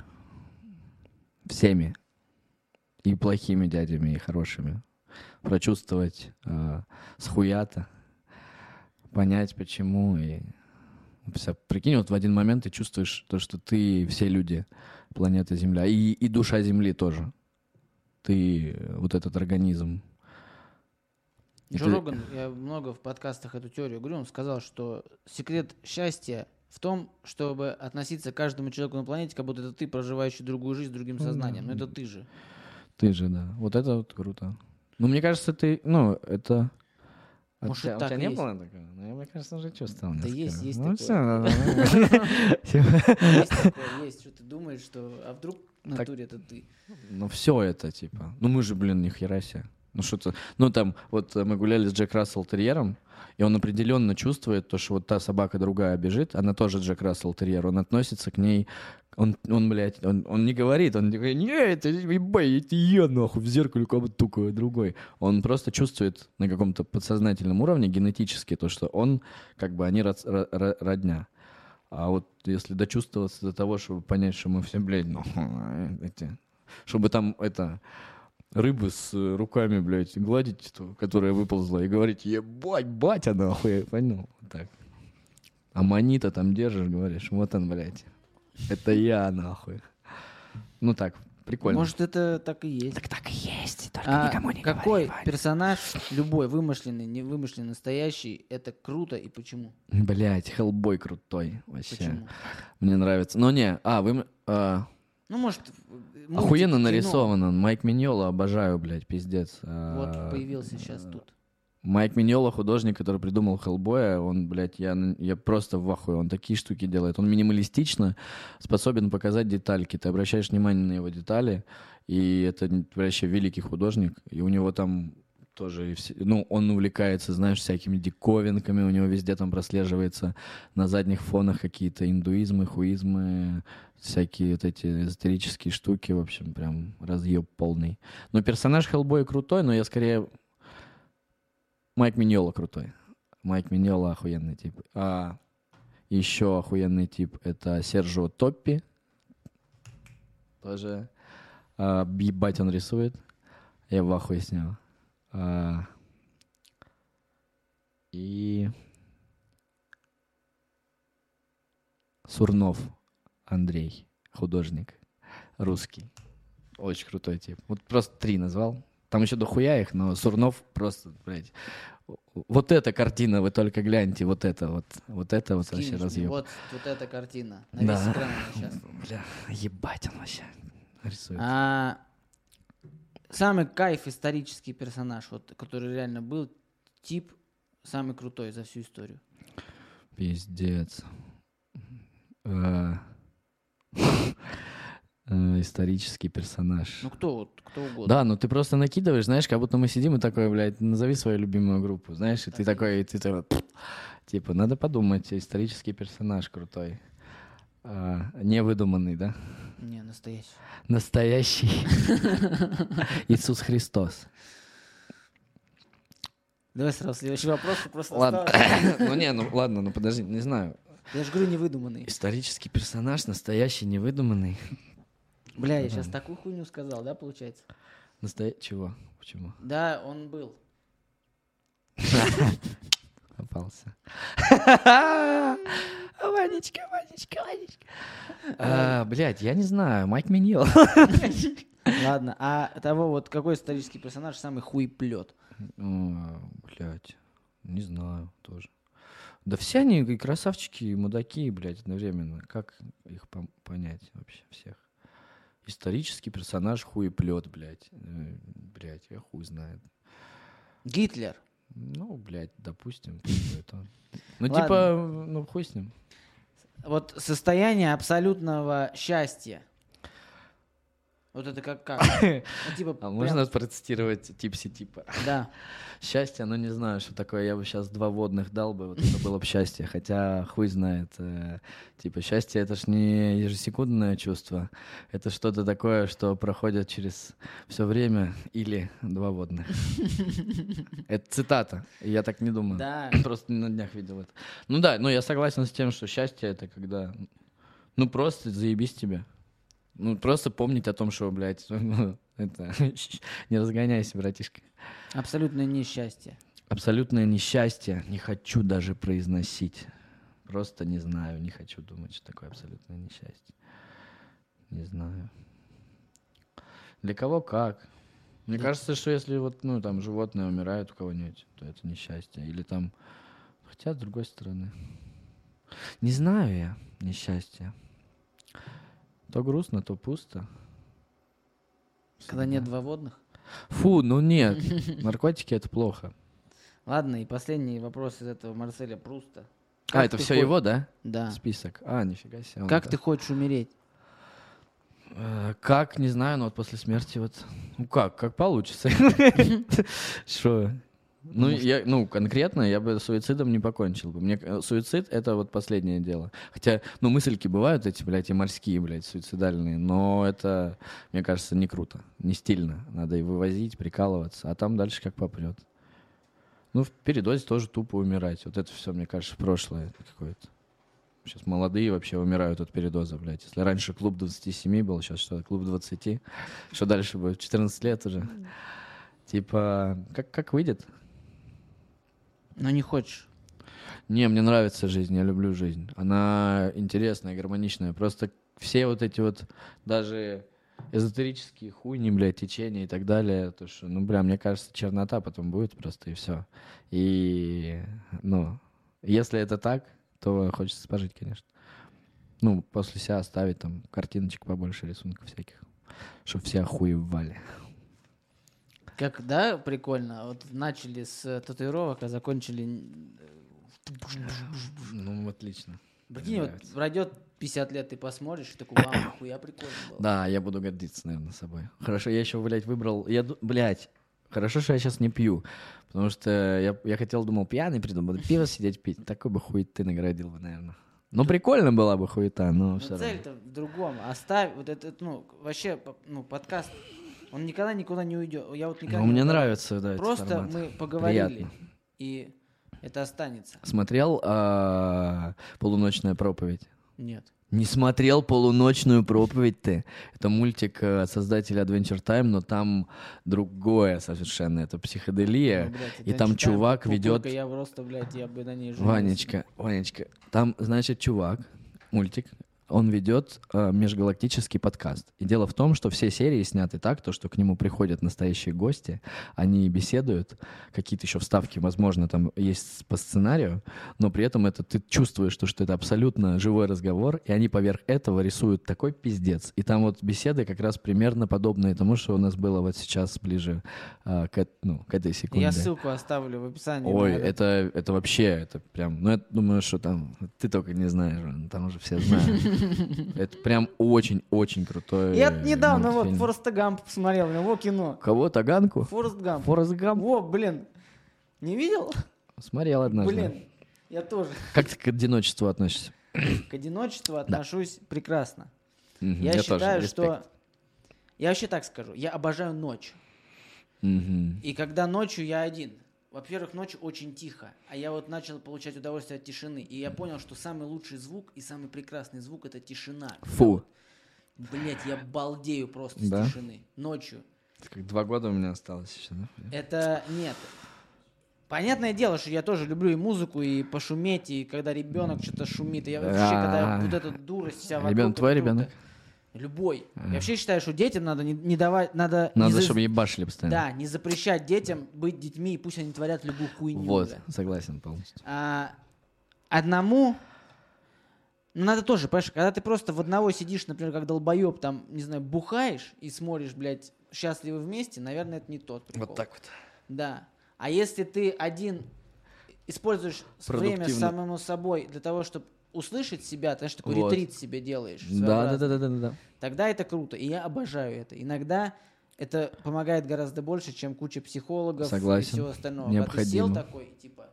Всеми. И плохими дядями, и хорошими. Прочувствовать э, схуято. Понять, почему, и Прикинь, вот в один момент ты чувствуешь то, что ты все люди планеты Земля. И, и душа Земли тоже. Ты э, вот этот организм. И Джо ты- Роган, я много в подкастах эту теорию говорю, он сказал, что секрет счастья в том, чтобы относиться к каждому человеку на планете, как будто это ты, проживающий другую жизнь с другим Ну сознанием. Но это ты же. Ты же, да. Вот это вот круто. Ну, мне кажется, ты, ну, это... А Может, и у тебя не есть. было такого? Ну, я, мне кажется, уже чувствовал. Да есть, есть ну, такое. *laughs* Есть такое, есть, что ты думаешь, что... А вдруг в натуре это ты? Ну, все это, типа. Ну, мы же, блин, ни хера себе. Ну, что-то... Ну, там, вот э, мы гуляли с Джек Рассел терьером, и он определенно чувствует то, что вот та собака другая бежит, она тоже Джек Рассел терьер, он относится к ней... Он, он блядь, он, он не говорит, он не говорит, не, это, я, нахуй, в зеркале как будто только другой. Он просто чувствует на каком-то подсознательном уровне генетически то, что он, как бы, они род- ро- ро- родня. А вот если дочувствоваться до того, чтобы понять, что мы все, блядь, ну, эти, чтобы там это рыбы с руками, блядь, гладить, ту, которая выползла, и говорить, ебать, батя, нахуй, понял? Так. А манита там держишь, говоришь, вот он, блядь, это я, нахуй. Ну так, прикольно. Может, это так и есть. так так и есть, только А никому не какой говори, персонаж, любой, вымышленный, не вымышленный, настоящий, это круто и почему? Блядь, Хеллбой крутой, вообще. Почему? Мне нравится. Но не, а, вы... а, Ну, может, Охуенно кино. нарисован он. Майк Миньола обожаю, блядь, пиздец. А, Вот появился сейчас тут. Майк Миньола, художник, который придумал Хеллбоя, он, блядь, я, я просто в ахуе. Он такие штуки делает. Он минималистично способен показать детальки. Ты обращаешь внимание на его детали, и это вообще великий художник. И у него там тоже, ну, он увлекается, знаешь, всякими диковинками, у него везде там прослеживается на задних фонах какие-то индуизмы, хуизмы, всякие вот эти эзотерические штуки, в общем, прям разъеб полный. Но персонаж Хеллбоя крутой, но я скорее Майк Миньола крутой. Майк Миньола охуенный тип. А еще охуенный тип это Сержио Топпи. Тоже. А, ебать он рисует. Я в ахуе с него. А, и Сурнов Андрей, художник, русский. Очень крутой тип. Вот просто три назвал. Там еще дохуя их, но Сурнов просто, блядь. Вот эта картина, вы только гляньте, вот это вот, вот это вот вообще Скинешь мне. разъеб. Вот, вот эта картина. На Да. весь экран сейчас. Бля, ебать он вообще рисует. А, самый кайф исторический персонаж, вот, который реально был, тип самый крутой за всю историю. Пиздец. *laughs* Э, Исторический персонаж. Ну кто вот, кто угодно. Да, ну ты просто накидываешь, знаешь, как будто мы сидим и такой, блядь, назови свою любимую группу, знаешь, и ты такой, и ты такой, типа, надо подумать, исторический персонаж крутой. А, невыдуманный, да? Не, настоящий. Настоящий *laughs* Иисус Христос. Давай сразу следующий вопрос. Просто Ладно. *coughs* Ну не, ну ладно, ну подожди, не знаю. Я же говорю, невыдуманный. Исторический персонаж, настоящий, невыдуманный. Бля, я сейчас такую хуйню сказал, да, получается? Настоя... Чего? Почему? Да, он был. *laughs* Попался. *laughs* Ванечка, Ванечка, Ванечка. А, Блядь, я не знаю. Майк Миньол. *laughs* Ладно, а того вот какой исторический персонаж самый хуеплет? Блядь, не знаю тоже. Да все они и красавчики, и мудаки, блядь, одновременно. Как их понять вообще всех? Исторический персонаж хуеплет, блядь. Э, Блядь, я хуй знает. Гитлер. Ну, блядь, допустим, он. Ну, Ладно. типа, ну, хуй с ним. Вот состояние абсолютного счастья. Вот это как как? *laughs* Ну, типа, А можно процитировать типси типа? Да. *laughs* Счастье, ну не знаю, что такое. Я бы сейчас два водных дал бы, вот это было бы счастье. Хотя хуй знает. э, Типа счастье это ж не ежесекундное чувство. Это что-то такое, что проходит через все время или два водных. *laughs* Это цитата. Я так не думаю. Да. Просто на днях видел это. Ну да, но я согласен с тем, что счастье это когда... Ну просто заебись тебе. Ну просто помнить о том, что, блядь, *laughs* ну, это... *laughs* Не разгоняйся, братишка. Абсолютное несчастье. Абсолютное несчастье не хочу даже произносить. Просто не знаю, не хочу думать, что такое абсолютное несчастье. Не знаю. Для кого как. Мне Да. кажется, что если вот, ну, там, животное умирает у кого-нибудь, то это несчастье. Или там... Хотя, с другой стороны... Не знаю я несчастье. То грустно, то пусто. Когда нет два водных. Фу, ну нет. *laughs* Наркотики — это плохо. Ладно, и последний вопрос из этого Марселя Пруста. а, Как это ты все хо- его, да? Да. Список. А, нифига себе. Как это- ты хочешь умереть? Э, Как, не знаю, но вот после смерти вот... Ну как, как получится. *laughs* Что? Ну, я, ну, конкретно я бы суицидом не покончил бы. Мне э, суицид — это вот последнее дело. Хотя, ну, мыслики бывают эти, блядь, и морские, блядь, суицидальные, но это, мне кажется, не круто, не стильно. Надо и вывозить, прикалываться, а там дальше как попрет. Ну, в передозе тоже тупо умирать. Вот это все, мне кажется, прошлое какое-то. Сейчас молодые вообще умирают от передоза, блядь. Если раньше клуб 27 был, сейчас что, клуб 20? Что дальше будет? 14 лет уже. Типа, как, как выйдет? Но не хочешь. Не, мне нравится жизнь, я люблю жизнь. Она интересная, гармоничная. Просто все вот эти вот даже эзотерические хуйни, блядь, течения и так далее, то что, ну, бля, мне кажется, чернота потом будет просто и все. И, ну, если это так, то хочется пожить, конечно. Ну, после себя оставить там картиночек побольше, рисунков всяких, чтобы все охуевали. Как, да, прикольно. Вот начали с э, татуировок, а закончили... э, Ну, отлично. Прикинь, вот пройдет 50 лет, ты посмотришь, и такой, вау, нихуя прикольно было. Да, я буду гордиться, наверное, собой. Хорошо, я еще, блядь, выбрал... Я, блядь, хорошо, что я сейчас не пью. Потому что я, я хотел, думал, пьяный приду, буду пиво сидеть пить. Такой бы хуй ты наградил бы, наверное. Ну, прикольно была бы хуета, но Но все равно. цель-то в другом. Оставь вот этот, ну, вообще, ну, подкаст, он никогда никуда не уйдет. Я вот никогда Ну, не мне нравится, да, Просто формат. мы поговорили, Приятно. и это останется. Смотрел а, «Полуночная проповедь»? Нет. Не смотрел полуночную проповедь ты. Это мультик э, создателя Adventure Time, но там другое совершенно. Это психоделия. Ну, блядь, и там чувак ведет Я просто, блядь, я бы на ней. Ванечка, Ванечка, там, значит, чувак, мультик, он ведет э, межгалактический подкаст. И дело в том, что все серии сняты так, то, что к нему приходят настоящие гости, они беседуют, какие-то еще вставки, возможно, там есть по сценарию, но при этом это ты чувствуешь, что, что это абсолютно живой разговор, и они поверх этого рисуют такой пиздец. И там вот беседы как раз примерно подобные тому, что у нас было вот сейчас ближе э, к, ну, к этой секунде. Я ссылку оставлю в описании. Ой, это, это вообще, это прям, ну, я думаю, что там, ты только не знаешь, там уже все знают. *laughs* *laughs* Это прям очень-очень крутой Я недавно вот. Фореста Гамп посмотрел, у него кино. Кого, Таганку? Форест Гамп. Форест Гамп? Во, блин. Не видел? Смотрел однажды. Блин, я тоже. Как ты к одиночеству относишься? К одиночеству отношусь прекрасно. Я, считаю, что... Я вообще так скажу. Я обожаю ночь. И когда ночью я один. Во-первых, ночью очень тихо. А я вот начал получать удовольствие от тишины. И я понял, что самый лучший звук и самый прекрасный звук это тишина. Фу. Блять, я балдею просто Да? с тишины. Ночью. Как два года у меня осталось еще, да? Это нет. Понятное дело, что я тоже люблю и музыку, и пошуметь, и когда ребенок что-то шумит. И я вообще, когда вот эта дурость вся вокруг. Ребенок это твой ребенок? Любой. Я вообще считаю, что детям надо не, не давать, надо... не Надо, за- чтобы ебашили постоянно. Да, не запрещать детям быть детьми, и пусть они творят любую хуйню. Вот, бля. согласен полностью. А, одному ну, надо тоже, понимаешь, когда ты просто в одного сидишь, например, как долбоеб, там, не знаю, бухаешь и смотришь, блядь, счастливы вместе, наверное, это не тот прикол. Вот так вот. Да. А если ты один используешь время самому собой для того, чтобы услышать себя, ты знаешь, такой Вот. ретрит себе делаешь. Да, да, да, да, да, да. Тогда это круто. И я обожаю это. Иногда это помогает гораздо больше, чем куча психологов Согласен. и всего остального. Когда ты сел Необходимо. такой, типа,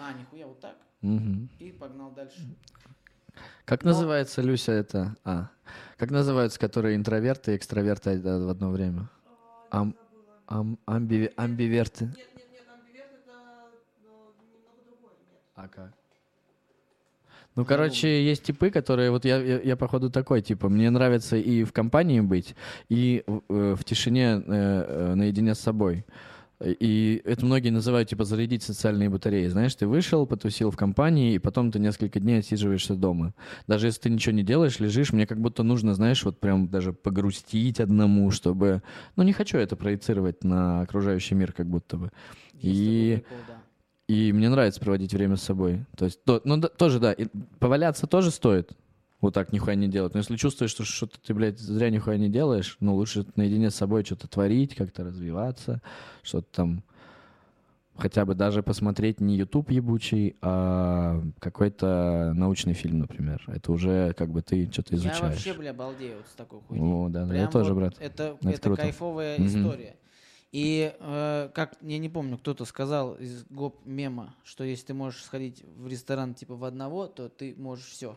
а, нихуя, вот так, Мгм. и погнал дальше. Как Но- называется, Люся, это... А, как называются, которые интроверты и экстраверты э, в одно время? Ам, ам, амбиве- амбиверты. А как? Ну, короче, есть типы, которые... Вот я, я, я, походу, такой, типа, мне нравится и в компании быть, и в, э, в тишине э, э, наедине с собой. И это многие называют, типа, зарядить социальные батареи. Знаешь, ты вышел, потусил в компании, и потом ты несколько дней отсиживаешься дома. Даже если ты ничего не делаешь, лежишь, мне как будто нужно, знаешь, вот прям даже погрустить одному, чтобы... Ну, не хочу это проецировать на окружающий мир как будто бы. Есть И- такой прикол, да. И мне нравится проводить время с собой. То есть, то- ну, да, тоже, да, и поваляться тоже стоит. Вот так нихуя не делать. Но если чувствуешь, что что-то ты, блядь, зря нихуя не делаешь, ну, лучше наедине с собой что-то творить, как-то развиваться, что-то там хотя бы даже посмотреть не YouTube ебучий, а какой-то научный фильм, например. Это уже как бы ты что-то Я изучаешь. вообще, бля, балдею вот с такой хуйней. О, да, да, я тоже, вот брат. Это, Это это, круто. кайфовая Мгм. история. И э, как, я не помню, кто-то сказал из гоп мема, что если ты можешь сходить в ресторан типа в одного, то ты можешь все.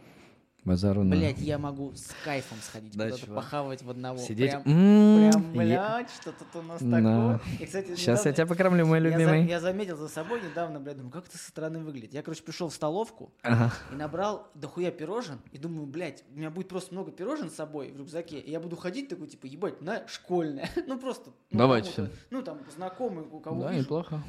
Базару на- Блять, я могу с кайфом сходить, Да, куда-то чувак. похавать в одного. Сидеть. Прям, М, прям, я- блядь, что тут у нас такое. И, кстати, Сейчас я тебя покормлю, мой я, за- любимый. я заметил за собой недавно, блядь, думаю, как это со стороны выглядит. Я, короче, пришел в столовку Ага. и набрал дохуя пирожен, и думаю, блядь, у меня будет просто много пирожен с собой в рюкзаке, и я буду ходить такой, типа, ебать, на школьное. *laughs* ну, просто. Ну, Давайте Ну, там, знакомый, у кого Да, вижу. неплохо.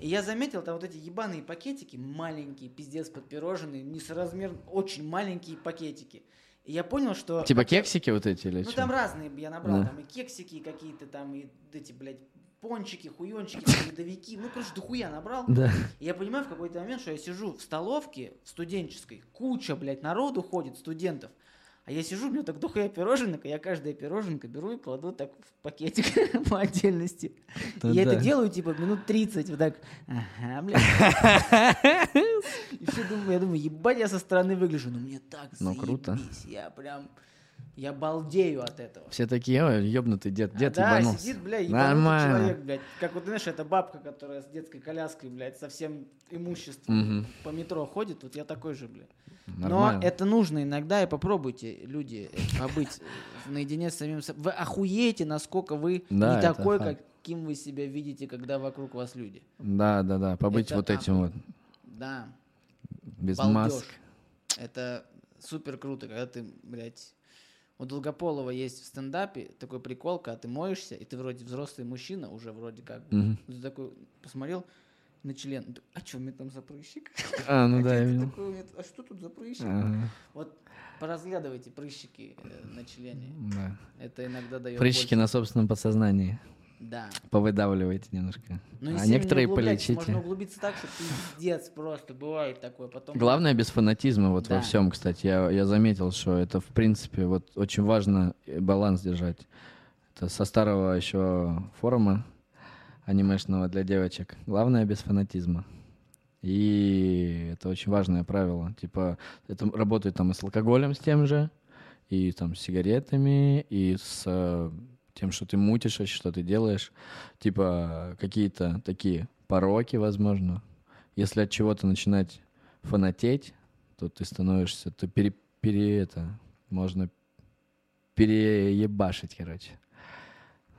И я заметил, там вот эти ебаные пакетики, маленькие, пиздец, подпироженные, несоразмерно, очень маленькие пакетики. И я понял, что... Типа кексики вот эти или Ну, чё? там разные я набрал, Да. там и кексики какие-то, там и эти, блядь, пончики, хуёнчики, ледовики, ну, короче, дохуя набрал. Да. И я понимаю в какой-то момент, что я сижу в столовке студенческой, куча, блядь, народу ходит, студентов. А я сижу, у меня так дохуя пироженок, и я каждое пироженка беру и кладу так в пакетик *laughs* по отдельности. Да я это да. делаю, типа, минут 30, вот так, ага, блядь. И все думаю, я думаю, ебать, я со стороны выгляжу, но мне так Ну, круто. я прям, я балдею от этого. Все такие, ой, ёбнутый дед, А, дед да, ебанулся. сидит, бля, ебанутый Нормально. человек, блядь. Как вот, знаешь, эта бабка, которая с детской коляской, блядь, со всем имуществом Мгм. по метро ходит, вот я такой же, блядь. Нормально. Но это нужно иногда, и попробуйте, люди, э, побыть *laughs* наедине с самим собой. Вы охуеете, насколько вы Да, не такой, факт. каким вы себя видите, когда вокруг вас люди. Да, да, да, побыть Это вот этим вот, Да, без балдеж. масок. Это супер круто, когда ты, блядь... У Долгополова есть в стендапе такой прикол, когда ты моешься, и ты вроде взрослый мужчина, уже вроде как. Мгм. Ты такой посмотрел на член. А что, у меня там за прыщик? А, ну А да, *laughs* я видел. такое А что тут за прыщик? Ага, Вот поразглядывайте прыщики э, на члене. да. Это иногда дает Прыщики больше. на собственном подсознании. Да. Повыдавливайте немножко. Ну, не а не некоторые углубляйтесь, полечите. Можно углубиться так, что пиздец просто бывает такое. Потом *laughs* Главное без фанатизма вот во Да. всем, кстати. Я, я заметил, что это, в принципе, вот очень важно э, баланс держать. Это со старого еще форума анимешного для девочек. Главное без фанатизма. И это очень важное правило. Типа, это работает там и с алкоголем с тем же, и там с сигаретами, и с э, тем, что ты мутишь, что ты делаешь. Типа, какие-то такие пороки, возможно. Если от чего-то начинать фанатеть, то ты становишься, то пере, пере- это, можно переебашить, короче.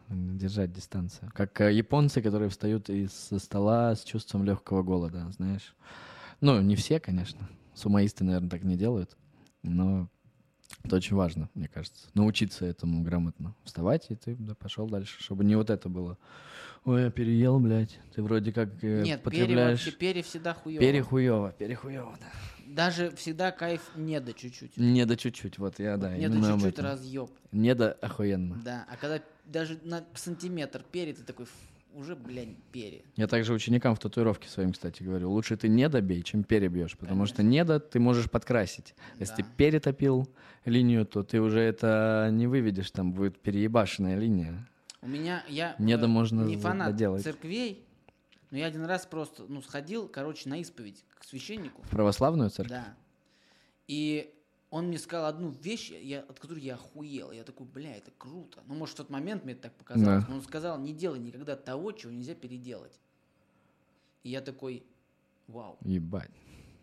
Держать дистанцию. Как э, японцы, которые встают из-за стола с чувством легкого голода, знаешь. Ну, не все, конечно. Сумаисты, наверное, так не делают. Но это очень важно, мне кажется. Научиться этому грамотно. Вставать, и ты да, пошел дальше. Чтобы не вот это было. Ой, я переел, блядь. Ты вроде как э, Нет, пере потребляешь... вообще, пере всегда хуёво. Перехуево, перехуево, да. Даже всегда кайф не до чуть-чуть. Не до чуть-чуть, вот я, да, не до чуть-чуть разъеб. Не до охуенно. Да, а когда даже на сантиметр пере, ты такой, «Ф, уже, блядь, пере. Я также ученикам в татуировке своим, кстати, говорю, лучше ты не добей, чем перебьешь, потому что Конечно. не до ты можешь подкрасить. Если ты Да. перетопил линию, то ты уже это не выведешь, там будет переебашенная линия. У меня, я Не э, да можно не фанат доделать. церквей, но я один раз просто, ну, сходил, короче, на исповедь к священнику. В православную церковь? Да. И он мне сказал одну вещь, я, от которой я охуел. Я такой, бля, это круто. Ну, может, в тот момент мне это так показалось. Да. Но он сказал, не делай никогда того, чего нельзя переделать. И я такой, вау. Ебать.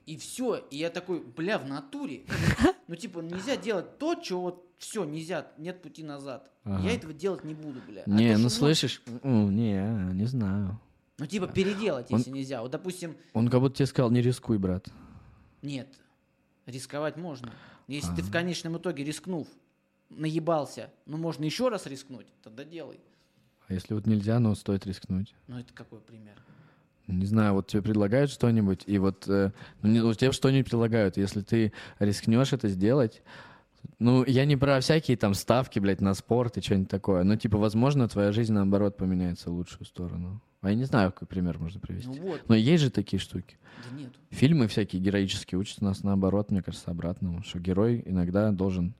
И все. И я такой, бля, в натуре. *laughs* Ну, типа, нельзя делать то, чего вот все, нельзя, нет пути назад. Ага. Я этого делать не буду, бля. А Не, то, ну слышишь, М, не, не знаю. Ну, типа, переделать, Он- если нельзя. Вот, допустим, Он как будто тебе сказал, не рискуй, брат. Нет, рисковать можно. Если ты Ага. в конечном итоге рискнув, наебался, ну можно еще раз рискнуть, тогда делай. А если вот нельзя, но стоит рискнуть? Ну, это какой пример? Не знаю, вот тебе предлагают что-нибудь, и вот, э, ну, тебе что-нибудь предлагают, если ты рискнешь это сделать, ну, я не про всякие там ставки, блядь, на спорт и что-нибудь такое, но, типа, возможно, твоя жизнь, наоборот, поменяется в лучшую сторону. А я не знаю, какой пример можно привести. Ну вот, Но есть же такие штуки. да нет. Фильмы всякие героические учат нас наоборот, мне кажется, обратному, что герой иногда должен...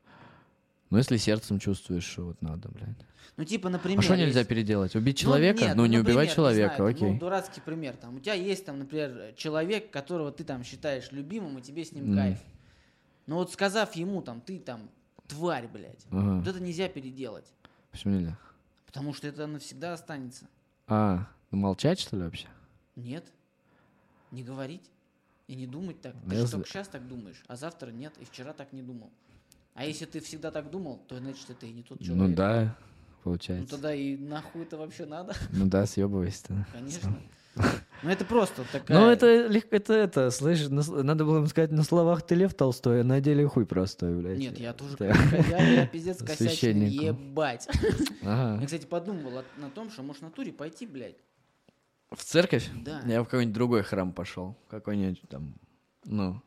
Ну, если сердцем чувствуешь, что вот надо, блядь. Ну, типа, например... А что нельзя есть- переделать? Убить Ну, человека? нет, Ну, не например, убивать человека, знаю, окей. Ну, дурацкий пример. Там, у тебя есть, там, например, человек, которого ты там считаешь любимым, и тебе с ним Мгм. кайф. Но вот сказав ему, там, ты там тварь, блядь, Ага. вот это нельзя переделать. Почему нельзя? Потому что это навсегда останется. А, ну молчать, что ли, вообще? Нет. Не говорить и не думать так. Ну, Ты я же только сейчас так думаешь, а завтра нет, и вчера так не думал. А если ты всегда так думал, то значит это и не тот человек. Ну да, Ну получается. тогда и нахуй это вообще надо, Ну да, съебывайся-то. конечно. Ну это просто такая... Ну это легко, это, это, слышишь, на надо было им сказать, на словах ты Лев Толстой, а на деле хуй простой, блядь. Нет, я тоже... Да. Я, я пиздец косячный, ебать. Ага. Я, кстати, подумывал о- на том, что может в натуре пойти, блядь. В церковь? Да. Я в какой-нибудь другой храм пошел. Какой-нибудь там, ну,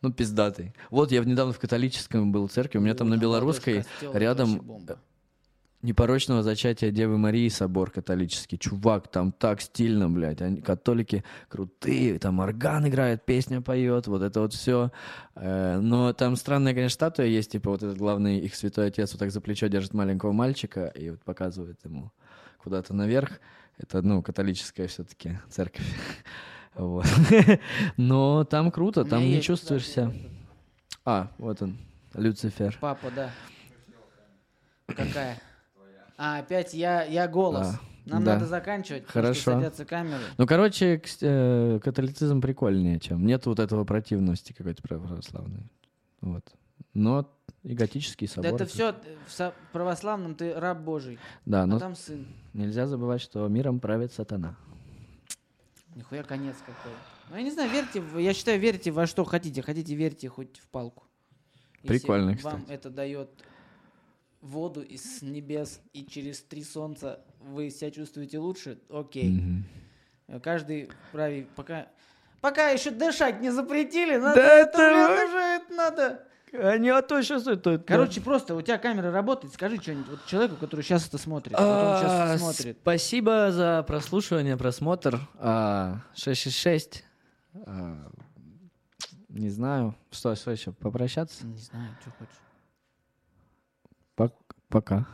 ну, пиздатый. Вот я недавно в католическом был церкви, у меня там на Белорусской рядом непорочного зачатия Девы Марии собор католический. Чувак, там так стильно, блядь. Они, католики крутые, там орган играет, песня поет, вот это вот все. но там странная, конечно, статуя есть, типа вот этот главный их святой отец вот так за плечо держит маленького мальчика и вот показывает ему куда-то наверх. Это, ну, католическая все-таки церковь. *laughs* Вот. Но там круто, там не чувствуешь себя. А, вот он, Люцифер. Папа, да. Какая? А, опять я, я голос. А, Нам да. надо заканчивать, потому что Хорошо. садятся камеры. Ну, короче, э, католицизм прикольнее, чем. Нет вот этого противности какой-то православной. Вот. Но и готический Да собор. это все в православном ты раб Божий, Да, а но там сын. нельзя забывать, что миром правит сатана. Нихуя конец какой. Ну, я не знаю, верьте, я считаю, верьте во что хотите. Хотите, верьте хоть в палку. Если Прикольно, вам кстати. это дает воду из небес, и через три солнца вы себя чувствуете лучше, окей. Мгм. Каждый вправе, пока... Пока еще дышать не запретили, надо Да это, это уже это надо. Не, а то сейчас это... Короче, просто у тебя камера работает, скажи что-нибудь вот человеку, который сейчас это смотрит. А, это смотрит. Спасибо за прослушивание, просмотр. А, 666. А, Не знаю. Что, что еще? Попрощаться? Не знаю, что хочешь. Пок- Пока.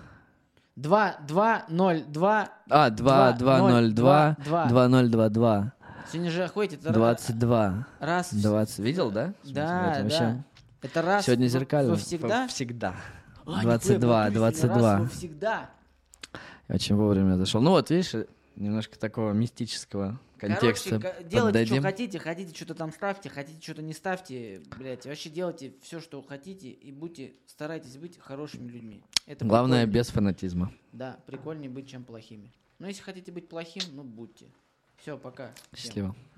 2, 2, 0, 2. А, 2, 2, 0, 2, 2. 2, 0, 2, 2. Сегодня же ра- 22. раз. в- 20. Видел, да? Да, да. Это раз. Сегодня зеркально. Всегда? Всегда. А, 22, нихуя, в натуре сегодня 22. Раз, всегда. Очень вовремя зашел. Ну вот, видишь, немножко такого мистического контекста Короче, делайте, что поддадим. хотите, хотите, что-то там ставьте, хотите, что-то не ставьте, блядь, вообще делайте все, что хотите, и будьте, старайтесь быть хорошими людьми. Это Главное, прикольнее. без фанатизма. Да, прикольнее быть, чем плохими. Но если хотите быть плохим, ну будьте. Все, пока. Всем. Счастливо. Thank